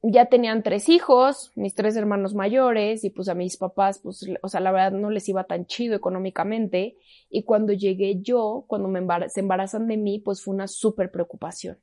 ya tenían tres hijos, mis tres hermanos mayores, y pues a mis papás, pues, o sea, la verdad no les iba tan chido económicamente. Y cuando llegué yo, cuando me se embarazan de mí, pues fue una súper preocupación.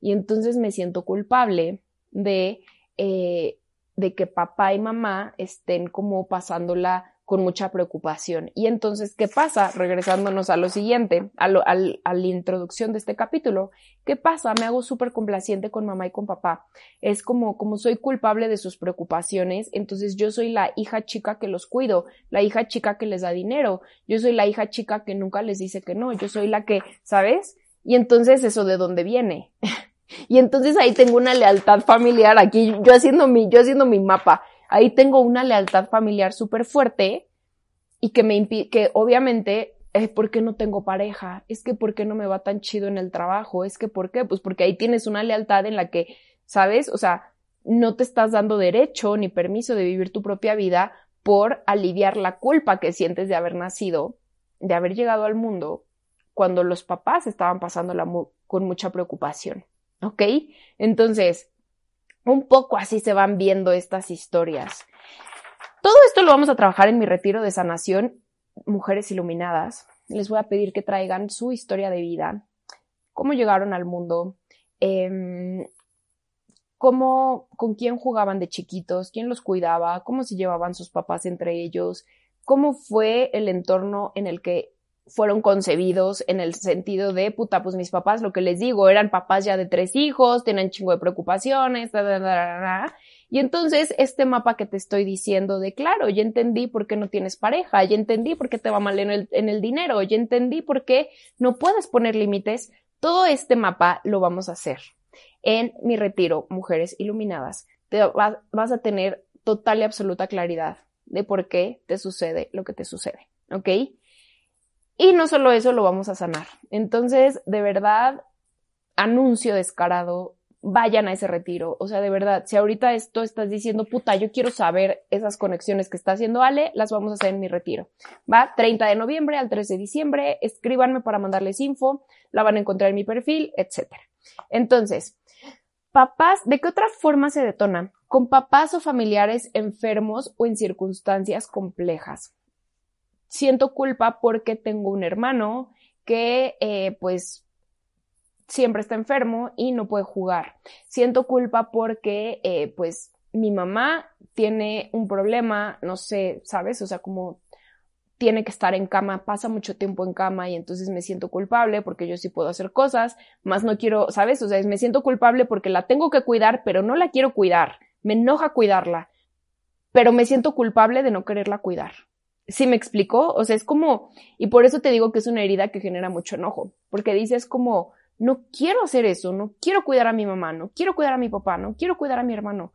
Y entonces me siento culpable de, eh, de que papá y mamá estén como pasándola con mucha preocupación. Y entonces, ¿qué pasa? Regresándonos a lo siguiente, a, lo, a la introducción de este capítulo, ¿qué pasa? Me hago súper complaciente con mamá y con papá. Es como, como soy culpable de sus preocupaciones, entonces yo soy la hija chica que los cuido, la hija chica que les da dinero, yo soy la hija chica que nunca les dice que no, yo soy la que, ¿sabes? Y entonces, ¿eso de dónde viene? Y entonces ahí tengo una lealtad familiar, aquí yo haciendo mi, yo haciendo mi mapa, ahí tengo una lealtad familiar súper fuerte y que me que obviamente es porque no tengo pareja, es que porque no me va tan chido en el trabajo, es que por qué, pues porque ahí tienes una lealtad en la que, ¿sabes? O sea, no te estás dando derecho ni permiso de vivir tu propia vida por aliviar la culpa que sientes de haber nacido, de haber llegado al mundo cuando los papás estaban pasándola con mucha preocupación. ¿Ok? Entonces, un poco así se van viendo estas historias. Todo esto lo vamos a trabajar en mi retiro de sanación, Mujeres Iluminadas. Les voy a pedir que traigan su historia de vida, cómo llegaron al mundo, em, cómo, con quién jugaban de chiquitos, quién los cuidaba, cómo se llevaban sus papás entre ellos, cómo fue el entorno en el que fueron concebidos en el sentido de, puta, pues mis papás, lo que les digo, eran papás ya de tres hijos, tenían chingo de preocupaciones, Y entonces este mapa que te estoy diciendo de, claro, ya entendí por qué no tienes pareja, ya entendí por qué te va mal en el, en el dinero, ya entendí por qué no puedes poner límites, todo este mapa lo vamos a hacer en mi retiro, Mujeres Iluminadas. Te vas a tener total y absoluta claridad de por qué te sucede lo que te sucede, ¿ok? Y no solo eso, lo vamos a sanar. Entonces, de verdad, anuncio descarado, vayan a ese retiro. O sea, de verdad, si ahorita esto estás diciendo, puta, yo quiero saber esas conexiones que está haciendo Ale, las vamos a hacer en mi retiro. Va 30 de noviembre al 3 de diciembre, escríbanme para mandarles info, la van a encontrar en mi perfil, etc. Entonces, papás, ¿de qué otra forma se detona? Con papás o familiares enfermos o en circunstancias complejas. Siento culpa porque tengo un hermano que, eh, pues, siempre está enfermo y no puede jugar. Siento culpa porque, eh, pues, mi mamá tiene un problema, no sé, ¿sabes? O sea, como tiene que estar en cama, pasa mucho tiempo en cama y entonces me siento culpable porque yo sí puedo hacer cosas, más no quiero, ¿sabes? O sea, me siento culpable porque la tengo que cuidar, pero no la quiero cuidar. Me enoja cuidarla, pero me siento culpable de no quererla cuidar. ¿Sí me explicó? O sea, es como, y por eso te digo que es una herida que genera mucho enojo, porque dices como, no quiero hacer eso, no quiero cuidar a mi mamá, no quiero cuidar a mi papá, no quiero cuidar a mi hermano,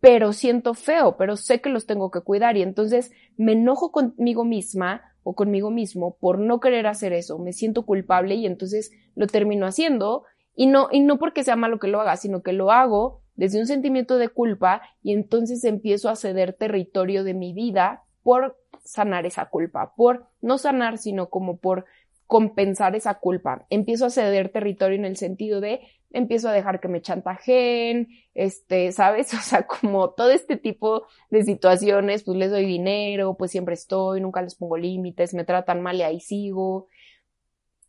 pero siento feo, pero sé que los tengo que cuidar y entonces me enojo conmigo misma o conmigo mismo por no querer hacer eso, me siento culpable y entonces lo termino haciendo y no, y no porque sea malo que lo haga, sino que lo hago desde un sentimiento de culpa y entonces empiezo a ceder territorio de mi vida por sanar esa culpa, por no sanar, sino como por compensar esa culpa. Empiezo a ceder territorio en el sentido de empiezo a dejar que me chantajeen, este, ¿sabes? O sea, como todo este tipo de situaciones, pues les doy dinero, pues siempre estoy, nunca les pongo límites, me tratan mal y ahí sigo.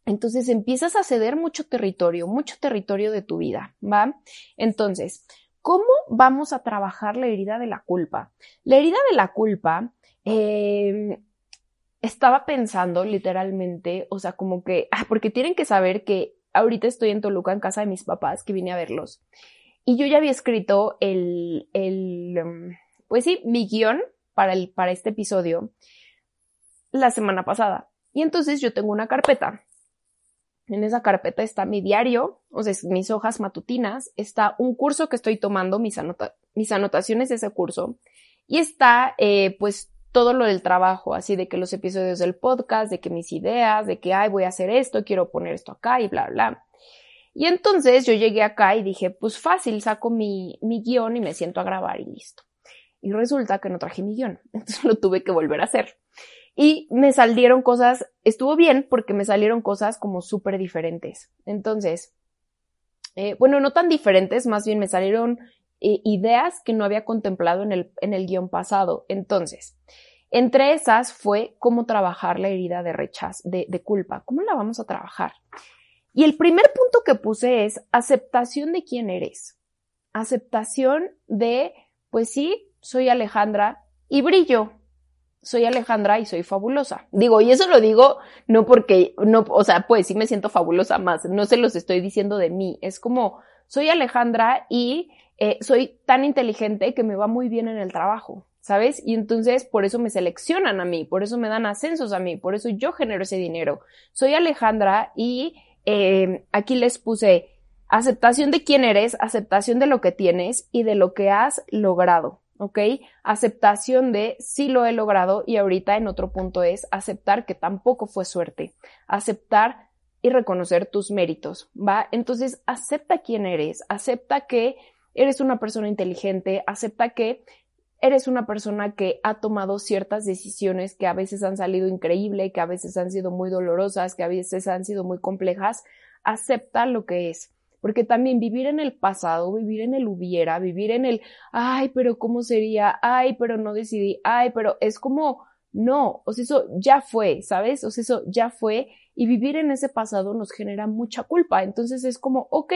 Entonces empiezas a ceder mucho territorio, mucho territorio de tu vida, ¿va? Entonces, ¿cómo vamos a trabajar la herida de la culpa? La herida de la culpa, eh, estaba pensando literalmente, o sea, como que, ah, porque tienen que saber que ahorita estoy en Toluca en casa de mis papás, que vine a verlos. Y yo ya había escrito el, el em, pues sí, mi guion para, el, para este episodio la semana pasada. Y entonces yo tengo una carpeta. En esa carpeta está mi diario, o sea, mis hojas matutinas, está un curso que estoy tomando, mis, mis anotaciones de ese curso, y está, eh, pues, todo lo del trabajo, así de que los episodios del podcast, de que mis ideas, de que, ay, voy a hacer esto, quiero poner esto acá y bla, bla. Y entonces yo llegué acá y dije, pues fácil, saco mi, mi guion y me siento a grabar y listo. Y resulta que no traje mi guion, entonces lo tuve que volver a hacer. Y me salieron cosas, estuvo bien porque me salieron cosas como súper diferentes. Entonces, eh, bueno, no tan diferentes, más bien me salieron eh, ideas que no había contemplado en el, en el guion pasado. Entonces, entre esas fue cómo trabajar la herida de rechazo, de, de culpa. ¿Cómo la vamos a trabajar? Y el primer punto que puse es aceptación de quién eres. Aceptación de, pues sí, soy Alejandra y brillo. Soy Alejandra y soy fabulosa. Digo, y eso lo digo no porque, no, o sea, pues sí me siento fabulosa más, no se los estoy diciendo de mí. Es como, soy Alejandra y eh, soy tan inteligente que me va muy bien en el trabajo, ¿sabes? Y entonces por eso me seleccionan a mí, por eso me dan ascensos a mí, por eso yo genero ese dinero. Soy Alejandra y eh, aquí les puse aceptación de quién eres, aceptación de lo que tienes y de lo que has logrado. ¿ok? Aceptación de sí lo he logrado y ahorita en otro punto es aceptar que tampoco fue suerte, aceptar y reconocer tus méritos, ¿va? Entonces acepta quién eres, acepta que eres una persona inteligente, acepta que eres una persona que ha tomado ciertas decisiones que a veces han salido increíble, que a veces han sido muy dolorosas, que a veces han sido muy complejas, acepta lo que es. Porque también vivir en el pasado, vivir en el hubiera, vivir en el, ay, pero ¿cómo sería? Ay, pero no decidí, ay, pero es como, no, o sea, eso ya fue, ¿sabes? O sea, eso ya fue y vivir en ese pasado nos genera mucha culpa. Entonces es como, ok,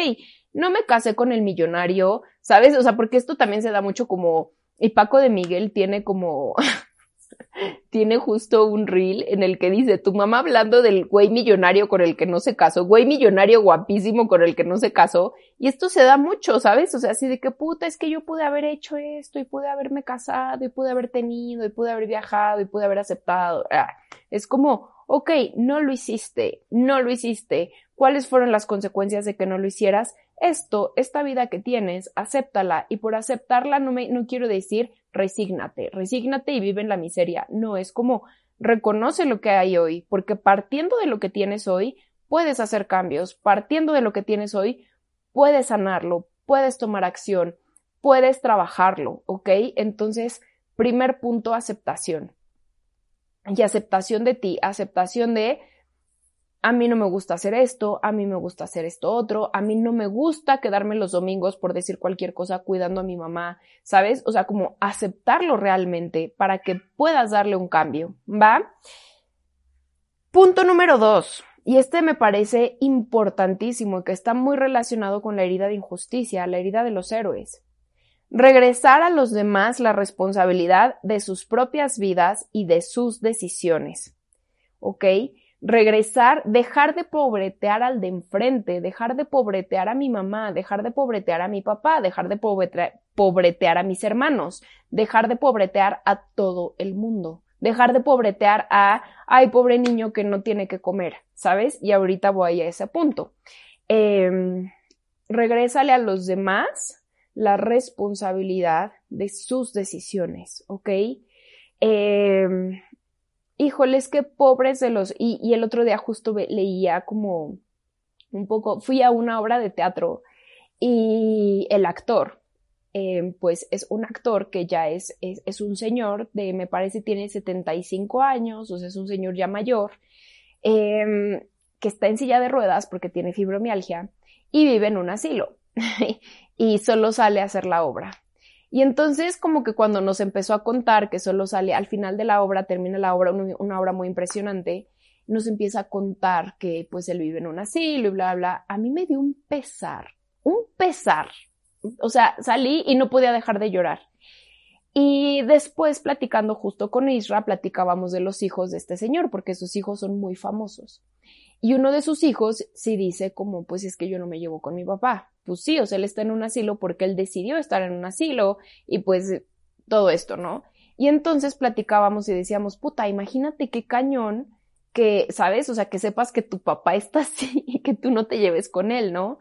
no me casé con el millonario, ¿sabes? O sea, porque esto también se da mucho como, y Paco de Miguel tiene como, tiene justo un reel en el que dice tu mamá hablando del güey millonario con el que no se casó, güey millonario guapísimo con el que no se casó, y esto se da mucho, ¿sabes? O sea, así de que puta, es que yo pude haber hecho esto y pude haberme casado y pude haber tenido y pude haber viajado y pude haber aceptado. Ah, es como, ok, no lo hiciste, no lo hiciste. ¿Cuáles fueron las consecuencias de que no lo hicieras? Esto, esta vida que tienes, acéptala y por aceptarla no me, no quiero decir resígnate, resígnate y vive en la miseria. No, es como reconoce lo que hay hoy, porque partiendo de lo que tienes hoy, puedes hacer cambios, partiendo de lo que tienes hoy, puedes sanarlo, puedes tomar acción, puedes trabajarlo, ¿ok? Entonces, primer punto, aceptación. Y aceptación de ti, aceptación de a mí no me gusta hacer esto, a mí me gusta hacer esto otro, a mí no me gusta quedarme los domingos por decir cualquier cosa cuidando a mi mamá, ¿sabes? O sea, como aceptarlo realmente para que puedas darle un cambio, ¿va? Punto número dos, y este me parece importantísimo, que está muy relacionado con la herida de injusticia, la herida de los héroes. Regresar a los demás la responsabilidad de sus propias vidas y de sus decisiones. ¿Ok? regresar, dejar de pobretear al de enfrente, dejar de pobretear a mi mamá, dejar de pobretear a mi papá, dejar de pobretear, a mis hermanos, dejar de pobretear a todo el mundo, dejar de pobretear a, ay, pobre niño que no tiene que comer, ¿sabes? Y ahorita voy a ese punto. Eh, regrésale a los demás la responsabilidad de sus decisiones, ¿ok? Eh, híjoles, qué pobres de los... Y, el otro día justo leía como un poco, fui a una obra de teatro y el actor, em, pues es un actor que ya es, es, un señor de, me parece, tiene 75 años, o sea, es un señor ya mayor, em, que está en silla de ruedas porque tiene fibromialgia y vive en un asilo y solo sale a hacer la obra. Y entonces como que cuando nos empezó a contar que solo sale al final de la obra, termina la obra, una, obra muy impresionante, nos empieza a contar que pues él vive en un asilo y bla, bla, a mí me dio un pesar, un pesar. O sea, salí y no podía dejar de llorar. Y después, platicando justo con Isra, platicábamos de los hijos de este señor, porque sus hijos son muy famosos. Y uno de sus hijos sí dice como, pues es que yo no me llevo con mi papá pues sí, o sea, él está en un asilo porque él decidió estar en un asilo y pues todo esto, ¿no? Y entonces platicábamos y decíamos, puta, imagínate qué cañón que, ¿sabes? O sea, que sepas que tu papá está así y que tú no te lleves con él, ¿no?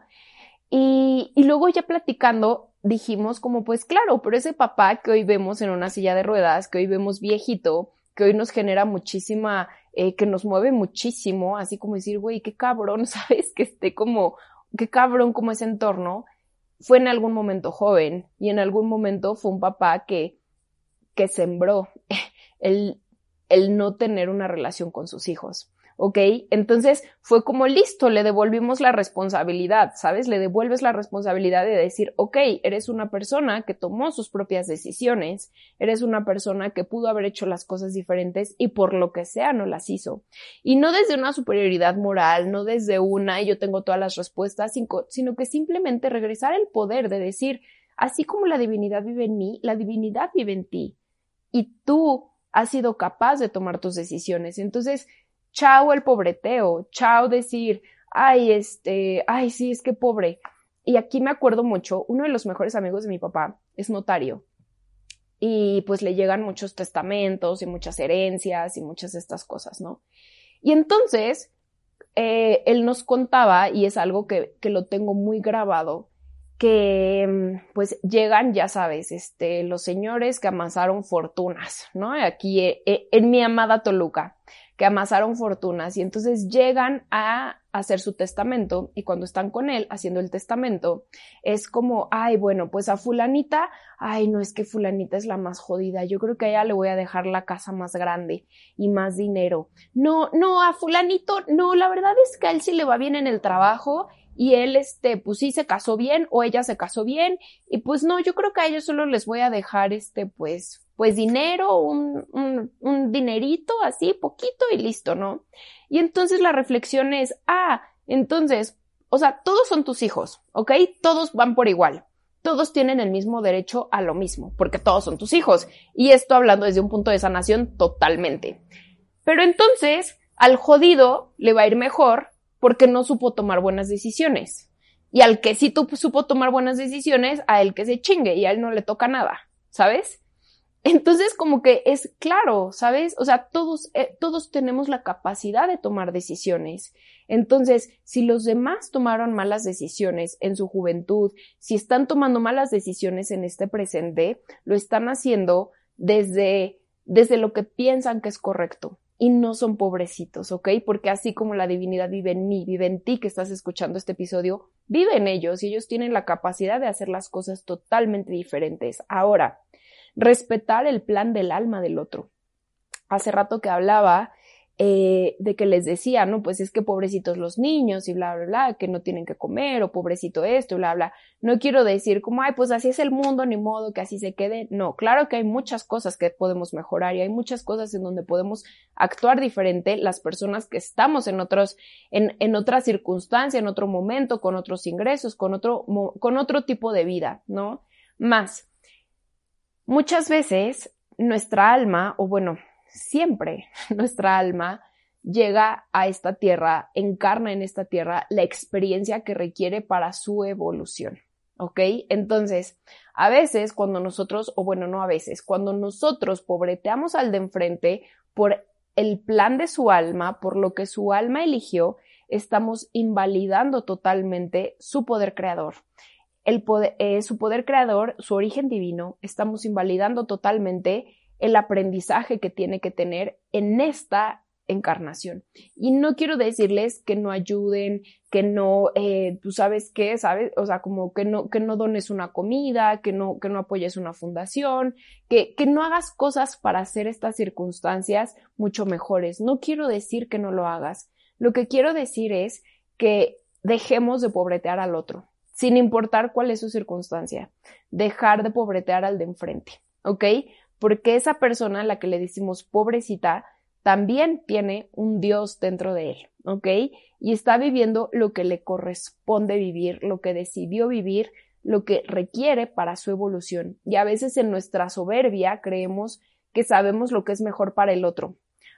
Y, y luego ya platicando, dijimos como, pues claro, pero ese papá que hoy vemos en una silla de ruedas, que hoy vemos viejito, que hoy nos genera muchísima, eh, que nos mueve muchísimo, así como decir, güey, qué cabrón, ¿sabes? Que esté como qué cabrón como ese entorno, fue en algún momento joven y en algún momento fue un papá que, que sembró el, el no tener una relación con sus hijos. ¿Ok? Entonces fue como listo, le devolvimos la responsabilidad, ¿sabes? Le devuelves la responsabilidad de decir, ok, eres una persona que tomó sus propias decisiones, eres una persona que pudo haber hecho las cosas diferentes y por lo que sea no las hizo. Y no desde una superioridad moral, no desde una yo tengo todas las respuestas, sino que simplemente regresar el poder de decir, así como la divinidad vive en mí, la divinidad vive en ti. Y tú has sido capaz de tomar tus decisiones. Entonces, chao el pobreteo, chao decir, ay, este, ay, sí, es que pobre. Y aquí me acuerdo mucho, uno de los mejores amigos de mi papá es notario. Y pues le llegan muchos testamentos y muchas herencias y muchas de estas cosas, ¿no? Y entonces, eh, él nos contaba, y es algo que, que lo tengo muy grabado, que pues llegan, ya sabes, este, los señores que amasaron fortunas, ¿no? Aquí eh, eh, en mi amada Toluca que amasaron fortunas y entonces llegan a hacer su testamento y cuando están con él haciendo el testamento es como, ay, bueno, pues a fulanita, ay, no es que fulanita es la más jodida, yo creo que a ella le voy a dejar la casa más grande y más dinero. No, no, a fulanito, no, la verdad es que a él sí le va bien en el trabajo y él, este, pues sí se casó bien o ella se casó bien y pues no, yo creo que a ellos solo les voy a dejar, este, pues pues dinero, un, un, un dinerito así, poquito y listo, ¿no? Y entonces la reflexión es, ah, entonces, o sea, todos son tus hijos, ¿ok? Todos van por igual. todos tienen el mismo derecho a lo mismo, porque todos son tus hijos. Y esto hablando desde un punto de sanación totalmente. Pero entonces, al jodido le va a ir mejor porque no supo tomar buenas decisiones. Y al que sí supo tomar buenas decisiones, a él que se chingue y a él no le toca nada, ¿sabes? Entonces, como que es claro, ¿sabes? O sea, todos, eh, todos tenemos la capacidad de tomar decisiones. Entonces, si los demás tomaron malas decisiones en su juventud, si están tomando malas decisiones en este presente, lo están haciendo desde, desde lo que piensan que es correcto. Y no son pobrecitos, ¿ok? Porque así como la divinidad vive en mí, vive en ti que estás escuchando este episodio, vive en ellos y ellos tienen la capacidad de hacer las cosas totalmente diferentes. Ahora, respetar el plan del alma del otro. Hace rato que hablaba eh, de que les decía, no, pues es que pobrecitos los niños y bla, bla, bla, que no tienen que comer o pobrecito esto, bla, bla. No quiero decir como, ay, pues así es el mundo, ni modo que así se quede. No, claro que hay muchas cosas que podemos mejorar y hay muchas cosas en donde podemos actuar diferente las personas que estamos en otros, en, en otra circunstancia, en otro momento, con otros ingresos, con otro, con otro tipo de vida, ¿no? Más, Muchas veces nuestra alma, o bueno, siempre nuestra alma llega a esta tierra, encarna en esta tierra la experiencia que requiere para su evolución. ¿Ok? Entonces, a veces cuando nosotros, o bueno, no a veces, cuando nosotros pobreteamos al de enfrente por el plan de su alma, por lo que su alma eligió, estamos invalidando totalmente su poder creador eh, su poder creador, su origen divino, estamos invalidando totalmente el aprendizaje que tiene que tener en esta encarnación. Y no quiero decirles que no ayuden, que no, eh, tú sabes qué, sabes, o sea, como que no, que no dones una comida, que no, que no apoyes una fundación, que, que no hagas cosas para hacer estas circunstancias mucho mejores. No quiero decir que no lo hagas. Lo que quiero decir es que dejemos de pobretear al otro sin importar cuál es su circunstancia. Dejar de pobretear al de enfrente, ¿ok? Porque esa persona a la que le decimos pobrecita también tiene un Dios dentro de él, ¿ok? Y está viviendo lo que le corresponde vivir, lo que decidió vivir, lo que requiere para su evolución. Y a veces en nuestra soberbia creemos que sabemos lo que es mejor para el otro.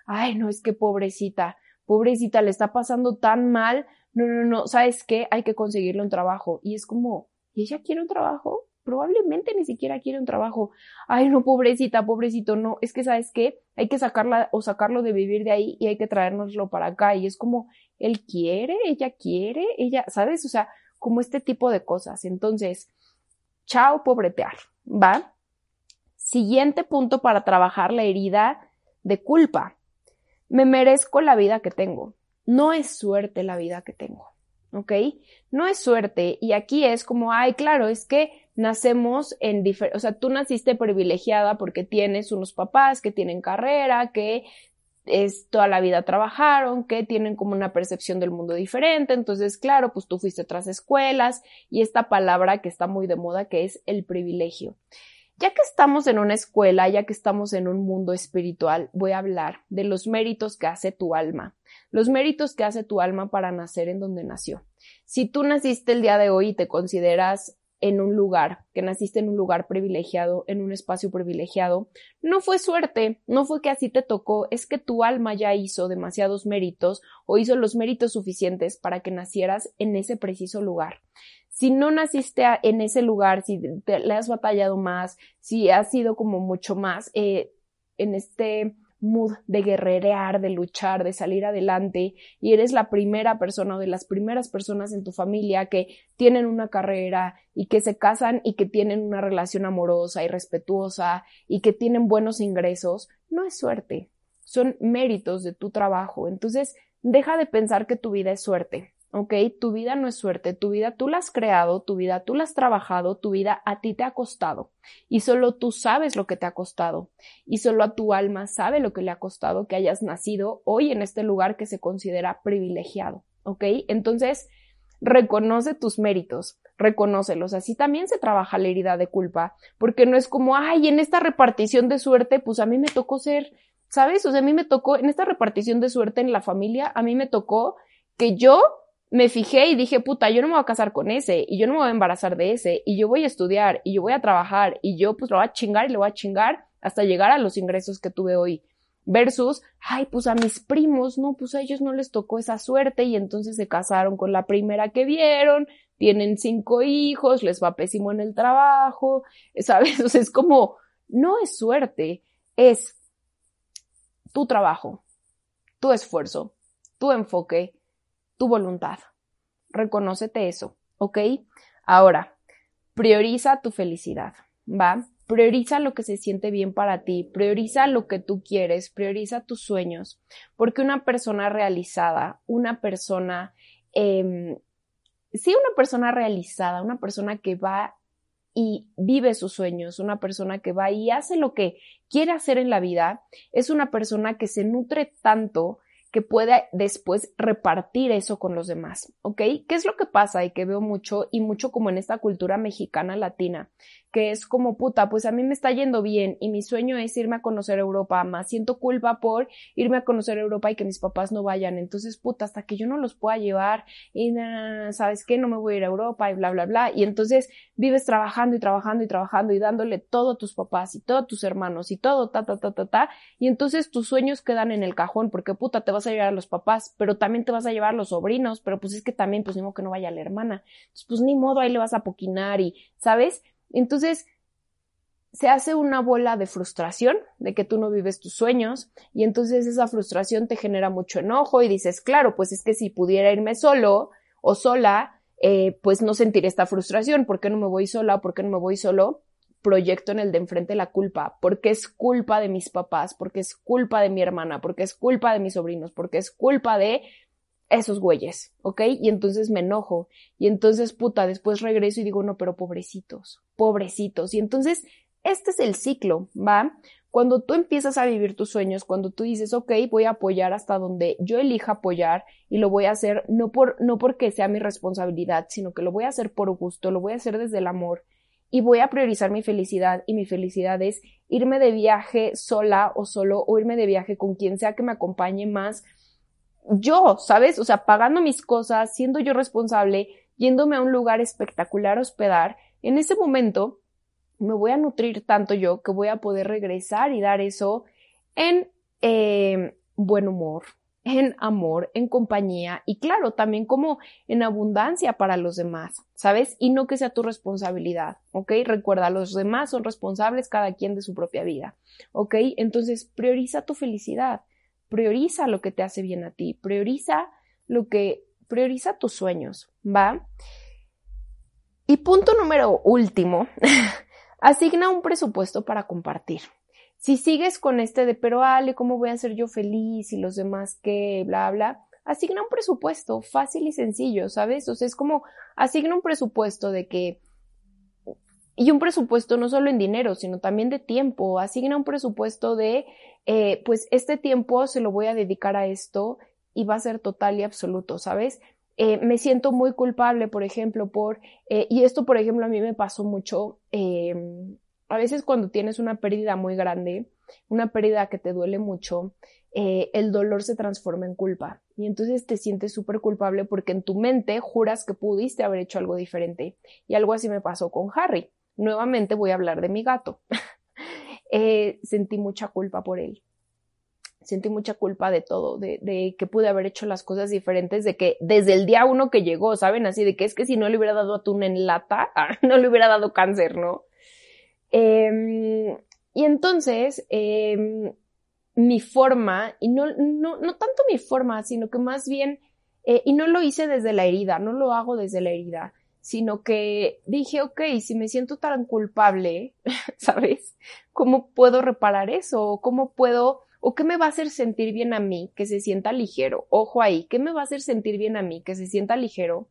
Ay, no es que pobrecita, pobrecita, le está pasando tan mal, no, no, no, ¿sabes qué? Hay que conseguirle un trabajo. Y es como, ¿y ella quiere un trabajo? Probablemente ni siquiera quiere un trabajo. Ay, no, pobrecita, pobrecito, no. Es que, ¿sabes qué? Hay que sacarla o sacarlo de vivir de ahí y hay que traérnoslo para acá. Y es como, él quiere, ella quiere, ella, ¿sabes? O sea, como este tipo de cosas. Entonces, chao, pobretear, ¿va? Siguiente punto para trabajar la herida de culpa. Me merezco la vida que tengo. No es suerte la vida que tengo, ¿ok? No es suerte. Y aquí es como, ay, claro, es que nacemos en diferentes, o sea, tú naciste privilegiada porque tienes unos papás que tienen carrera, que es toda la vida trabajaron, que tienen como una percepción del mundo diferente, entonces claro, pues tú fuiste a otras escuelas y esta palabra que está muy de moda que es el privilegio. Ya que estamos en una escuela, ya que estamos en un mundo espiritual, voy a hablar de los méritos que hace tu alma, los méritos que hace tu alma para nacer en donde nació. Si tú naciste el día de hoy y te consideras en un lugar, que naciste en un lugar privilegiado, en un espacio privilegiado, no fue suerte, no fue que así te tocó, es que tu alma ya hizo demasiados méritos o hizo los méritos suficientes para que nacieras en ese preciso lugar si no naciste en ese lugar, si te, le has batallado más, si has sido como mucho más eh, en este mood de guerrerear, de luchar, de salir adelante y eres la primera persona o de las primeras personas en tu familia que tienen una carrera y que se casan y que tienen una relación amorosa y respetuosa y que tienen buenos ingresos, no es suerte, son méritos de tu trabajo. Entonces, deja de pensar que tu vida es suerte. ¿Ok? Tu vida no es suerte, tu vida tú la has creado, tu vida tú la has trabajado, tu vida a ti te ha costado y solo tú sabes lo que te ha costado y solo a tu alma sabe lo que le ha costado que hayas nacido hoy en este lugar que se considera privilegiado, ¿ok? Entonces, reconoce tus méritos, reconócelos. Así también se trabaja la herida de culpa, porque no es como, ay, en esta repartición de suerte, pues a mí me tocó ser, ¿sabes? O sea, a mí me tocó, en esta repartición de suerte en la familia, a mí me tocó que yo me fijé y dije, puta, yo no me voy a casar con ese, y yo no me voy a embarazar de ese, y yo voy a estudiar, y yo voy a trabajar, y yo pues lo voy a chingar y lo voy a chingar hasta llegar a los ingresos que tuve hoy. Versus, ay, pues a mis primos, no, pues a ellos no les tocó esa suerte y entonces se casaron con la primera que vieron, tienen cinco hijos, les va pésimo en el trabajo, ¿sabes? O sea, es como, no es suerte, es tu trabajo, tu esfuerzo, tu enfoque, tu voluntad. Reconócete eso, ¿ok? Ahora, prioriza tu felicidad, ¿va? Prioriza lo que se siente bien para ti, prioriza lo que tú quieres, prioriza tus sueños, porque una persona realizada, una persona, eh, sí, una persona realizada, una persona que va y vive sus sueños, una persona que va y hace lo que quiere hacer en la vida, es una persona que se nutre tanto que pueda después repartir eso con los demás, ¿ok? ¿Qué es lo que pasa y que veo mucho y mucho como en esta cultura mexicana latina? Que es como puta, pues a mí me está yendo bien y mi sueño es irme a conocer Europa, más siento culpa por irme a conocer Europa y que mis papás no vayan, entonces puta, hasta que yo no los pueda llevar y sabes qué, no me voy a ir a Europa y bla, bla, bla, y entonces vives trabajando y trabajando y trabajando y dándole todo a tus papás y todo a tus hermanos y todo, ta, ta, ta, ta, ta, y entonces tus sueños quedan en el cajón porque puta, te vas a llevar a los papás, pero también te vas a llevar a los sobrinos, pero pues es que también, pues ni modo que no vaya la hermana, entonces pues ni modo, ahí le vas a poquinar y, ¿sabes? Entonces, se hace una bola de frustración de que tú no vives tus sueños y entonces esa frustración te genera mucho enojo y dices, claro, pues es que si pudiera irme solo o sola, eh, pues no sentir esta frustración. ¿Por qué no me voy sola? ¿Por qué no me voy solo? Proyecto en el de enfrente la culpa, porque es culpa de mis papás, porque es culpa de mi hermana, porque es culpa de mis sobrinos, porque es culpa de esos güeyes, ¿ok? Y entonces me enojo. Y entonces, puta, después regreso y digo, no, pero pobrecitos, pobrecitos. Y entonces, este es el ciclo, ¿va? Cuando tú empiezas a vivir tus sueños, cuando tú dices, ok, voy a apoyar hasta donde yo elija apoyar y lo voy a hacer no, por, no porque sea mi responsabilidad, sino que lo voy a hacer por gusto, lo voy a hacer desde el amor y voy a priorizar mi felicidad y mi felicidad es irme de viaje sola o solo o irme de viaje con quien sea que me acompañe más yo, ¿sabes? O sea, pagando mis cosas, siendo yo responsable, yéndome a un lugar espectacular hospedar, en ese momento me voy a nutrir tanto yo que voy a poder regresar y dar eso en eh, buen humor, en amor, en compañía y claro, también como en abundancia para los demás, ¿sabes? Y no que sea tu responsabilidad, ¿ok? Recuerda, los demás son responsables cada quien de su propia vida, ¿ok? Entonces, prioriza tu felicidad prioriza lo que te hace bien a ti, prioriza lo que, prioriza tus sueños, ¿va? Y punto número último, asigna un presupuesto para compartir. Si sigues con este de, pero Ale, ¿cómo voy a ser yo feliz y los demás qué, bla, bla? Asigna un presupuesto fácil y sencillo, ¿sabes? O sea, es como, asigna un presupuesto de que y un presupuesto no solo en dinero, sino también de tiempo. Asigna un presupuesto de, eh, pues este tiempo se lo voy a dedicar a esto y va a ser total y absoluto, ¿sabes? Eh, me siento muy culpable, por ejemplo, por, eh, y esto, por ejemplo, a mí me pasó mucho, em, a veces cuando tienes una pérdida muy grande, una pérdida que te duele mucho, el dolor se transforma en culpa y entonces te sientes súper culpable porque en tu mente juras que pudiste haber hecho algo diferente y algo así me pasó con Harry. Nuevamente voy a hablar de mi gato. Eh, sentí mucha culpa por él. Sentí mucha culpa de todo, de, que pude haber hecho las cosas diferentes, de que desde el día uno que llegó, ¿saben? Así de que es que si no le hubiera dado atún en lata, no le hubiera dado cáncer, ¿no? Em, y entonces, em, mi forma, y no, no, no tanto mi forma, sino que más bien, eh, y no lo hice desde la herida, no lo hago desde la herida, sino que dije, ok, si me siento tan culpable, ¿sabes? ¿Cómo puedo reparar eso? ¿Cómo puedo, o qué me va a hacer sentir bien a mí que se sienta ligero? Ojo ahí, ¿qué me va a hacer sentir bien a mí que se sienta ligero?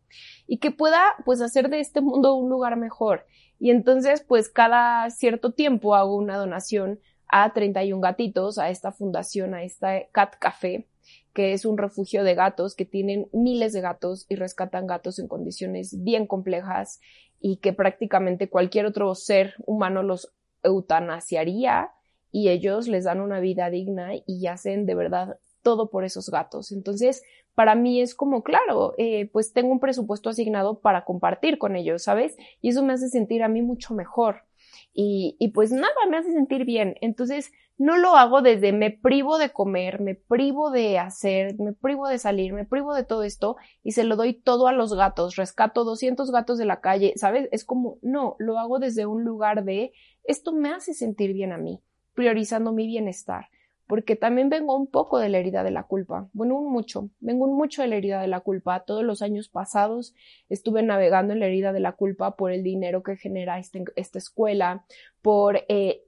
Y que pueda, pues, hacer de este mundo un lugar mejor. Y entonces, pues, cada cierto tiempo hago una donación a 31 gatitos, a esta fundación, a esta Cat Café, que es un refugio de gatos que tienen miles de gatos y rescatan gatos en condiciones bien complejas y que prácticamente cualquier otro ser humano los eutanasiaría y ellos les dan una vida digna y hacen de verdad todo por esos gatos. Entonces, para mí es como, claro, eh, pues tengo un presupuesto asignado para compartir con ellos, ¿sabes? Y eso me hace sentir a mí mucho mejor. Y, y pues nada, me hace sentir bien. Entonces, no lo hago desde me privo de comer, me privo de hacer, me privo de salir, me privo de todo esto y se lo doy todo a los gatos, rescato 200 gatos de la calle, ¿sabes? Es como, no, lo hago desde un lugar de esto me hace sentir bien a mí, priorizando mi bienestar porque también vengo un poco de la herida de la culpa, bueno, un mucho, vengo un mucho de la herida de la culpa. Todos los años pasados estuve navegando en la herida de la culpa por el dinero que genera este, esta escuela, por, eh,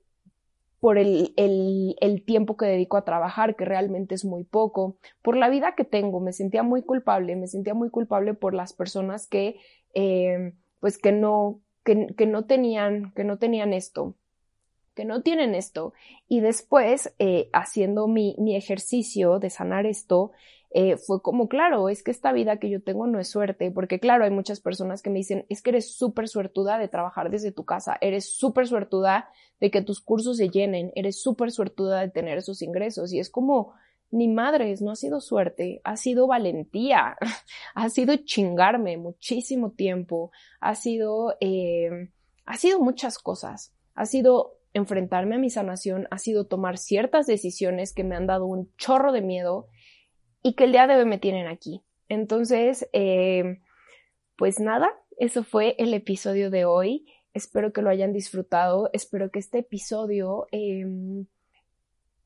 por el, el, tiempo que dedico a trabajar, que realmente es muy poco, por la vida que tengo, me sentía muy culpable, me sentía muy culpable por las personas que, eh, pues que no, que, no tenían, que no tenían esto, que no tienen esto. Y después, eh, haciendo mi, mi, ejercicio de sanar esto, eh, fue como, claro, es que esta vida que yo tengo no es suerte, porque claro, hay muchas personas que me dicen, es que eres súper suertuda de trabajar desde tu casa, eres súper suertuda de que tus cursos se llenen, eres súper suertuda de tener esos ingresos. Y es como, ni madres, no ha sido suerte, ha sido valentía, ha sido chingarme muchísimo tiempo, ha sido, eh, ha sido muchas cosas, ha sido enfrentarme a mi sanación ha sido tomar ciertas decisiones que me han dado un chorro de miedo y que el día de hoy me tienen aquí. Entonces, eh, pues nada, eso fue el episodio de hoy. Espero que lo hayan disfrutado. Espero que este episodio em,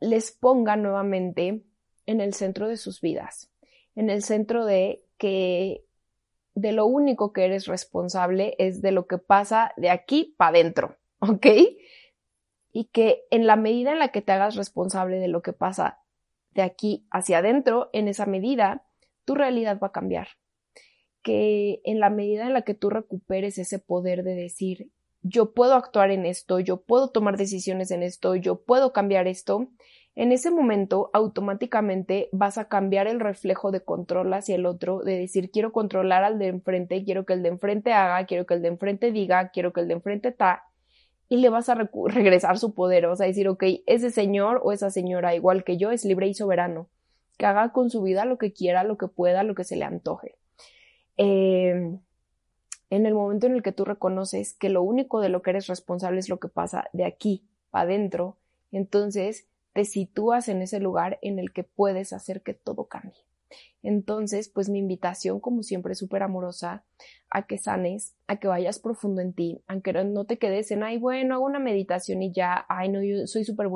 les ponga nuevamente en el centro de sus vidas, en el centro de que de lo único que eres responsable es de lo que pasa de aquí para adentro, ¿ok? Y que en la medida en la que te hagas responsable de lo que pasa de aquí hacia adentro, en esa medida, tu realidad va a cambiar. Que en la medida en la que tú recuperes ese poder de decir, yo puedo actuar en esto, yo puedo tomar decisiones en esto, yo puedo cambiar esto, en ese momento automáticamente vas a cambiar el reflejo de control hacia el otro, de decir quiero controlar al de enfrente, quiero que el de enfrente haga, quiero que el de enfrente diga, quiero que el de enfrente ta, y le vas a regresar su poder, vas a decir, ok, ese señor o esa señora, igual que yo, es libre y soberano, que haga con su vida lo que quiera, lo que pueda, lo que se le antoje. Em, en el momento en el que tú reconoces que lo único de lo que eres responsable es lo que pasa de aquí para adentro, entonces te sitúas en ese lugar en el que puedes hacer que todo cambie. Entonces, pues mi invitación, como siempre, súper amorosa, a que sanes, a que vayas profundo en ti, aunque no te quedes en, ay, bueno, hago una meditación y ya, ay, no, yo soy súper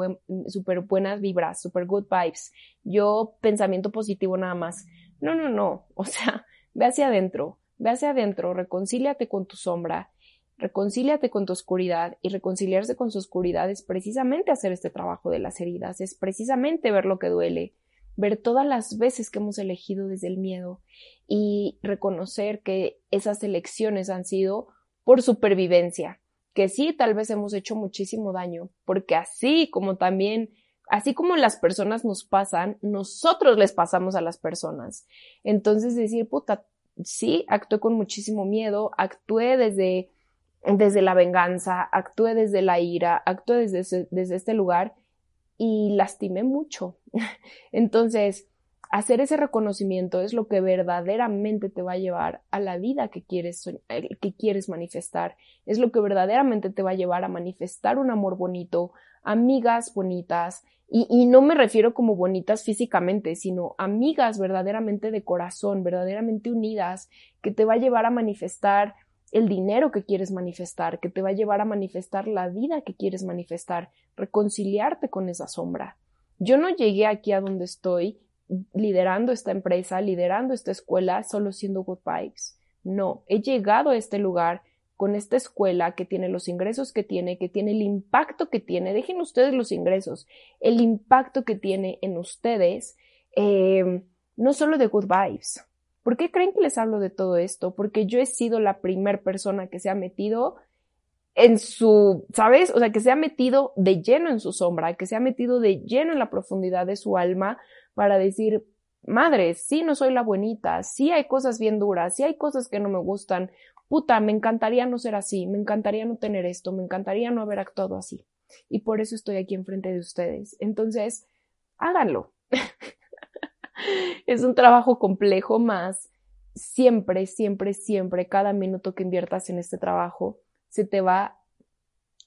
super buenas vibras, súper good vibes, yo pensamiento positivo nada más. No, no, no, o sea, ve hacia adentro, ve hacia adentro, reconcíliate con tu sombra, reconcíliate con tu oscuridad y reconciliarse con su oscuridad es precisamente hacer este trabajo de las heridas, es precisamente ver lo que duele, ver todas las veces que hemos elegido desde el miedo y reconocer que esas elecciones han sido por supervivencia, que sí, tal vez hemos hecho muchísimo daño, porque así como también, así como las personas nos pasan, nosotros les pasamos a las personas. Entonces decir, puta, sí, actué con muchísimo miedo, actué desde, desde la venganza, actué desde la ira, actué desde, desde este lugar y lastimé mucho. Entonces, hacer ese reconocimiento es lo que verdaderamente te va a llevar a la vida que quieres, que quieres manifestar. Es lo que verdaderamente te va a llevar a manifestar un amor bonito, amigas bonitas, y, y, no me refiero como bonitas físicamente, sino amigas verdaderamente de corazón, verdaderamente unidas, que te va a llevar a manifestar el dinero que quieres manifestar, que te va a llevar a manifestar la vida que quieres manifestar, reconciliarte con esa sombra. Yo no llegué aquí a donde estoy liderando esta empresa, liderando esta escuela, solo siendo good vibes. No, he llegado a este lugar con esta escuela que tiene los ingresos que tiene, que tiene el impacto que tiene, dejen ustedes los ingresos, el impacto que tiene en ustedes, eh, no solo de good vibes, ¿Por qué creen que les hablo de todo esto? Porque yo he sido la primer persona que se ha metido en su, ¿sabes? O sea, que se ha metido de lleno en su sombra, que se ha metido de lleno en la profundidad de su alma para decir, madre, sí no soy la buenita, sí hay cosas bien duras, sí hay cosas que no me gustan, puta, me encantaría no ser así, me encantaría no tener esto, me encantaría no haber actuado así. Y por eso estoy aquí enfrente de ustedes. Entonces, háganlo. es un trabajo complejo más. Siempre, siempre, siempre, cada minuto que inviertas en este trabajo, se te va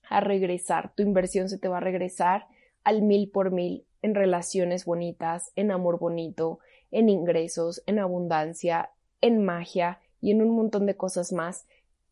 a regresar, tu inversión se te va a regresar al mil por mil en relaciones bonitas, en amor bonito, en ingresos, en abundancia, en magia y en un montón de cosas más.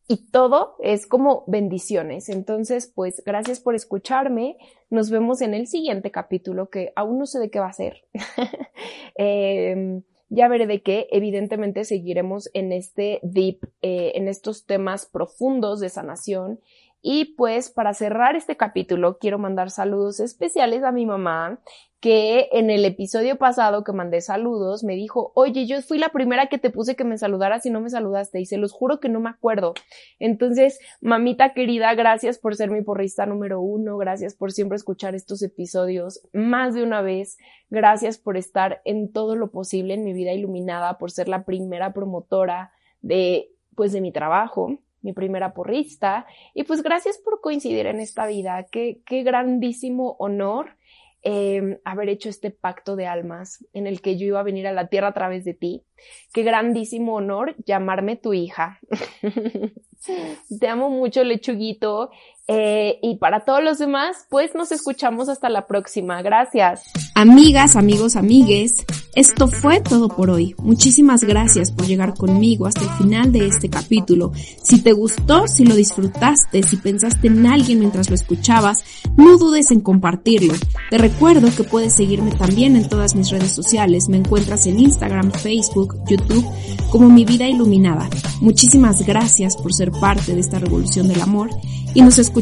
Y todo es como bendiciones. Entonces, pues gracias por escucharme. Nos vemos en el siguiente capítulo que aún no sé de qué va a ser. Em, ya veré de qué. Evidentemente seguiremos en este deep, eh, en estos temas profundos de sanación y pues para cerrar este capítulo quiero mandar saludos especiales a mi mamá que en el episodio pasado que mandé saludos me dijo, oye, yo fui la primera que te puse que me saludaras y no me saludaste y se los juro que no me acuerdo. Entonces, mamita querida, gracias por ser mi porrista número uno, gracias por siempre escuchar estos episodios más de una vez, gracias por estar en todo lo posible en mi vida iluminada, por ser la primera promotora de, pues, de mi trabajo mi primera porrista. Y pues gracias por coincidir en esta vida. Qué, qué grandísimo honor eh, haber hecho este pacto de almas en el que yo iba a venir a la tierra a través de ti. Qué grandísimo honor llamarme tu hija. Te amo mucho, lechuguito. Eh, y para todos los demás, pues nos escuchamos hasta la próxima. Gracias. Amigas, amigos, amigues, esto fue todo por hoy. Muchísimas gracias por llegar conmigo hasta el final de este capítulo. Si te gustó, si lo disfrutaste, si pensaste en alguien mientras lo escuchabas, no dudes en compartirlo. Te recuerdo que puedes seguirme también en todas mis redes sociales. Me encuentras en Instagram, Facebook, YouTube como Mi Vida Iluminada. Muchísimas gracias por ser parte de esta revolución del amor y nos escuchamos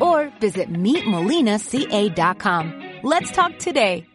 or visit meetmolinaca.com. Let's talk today.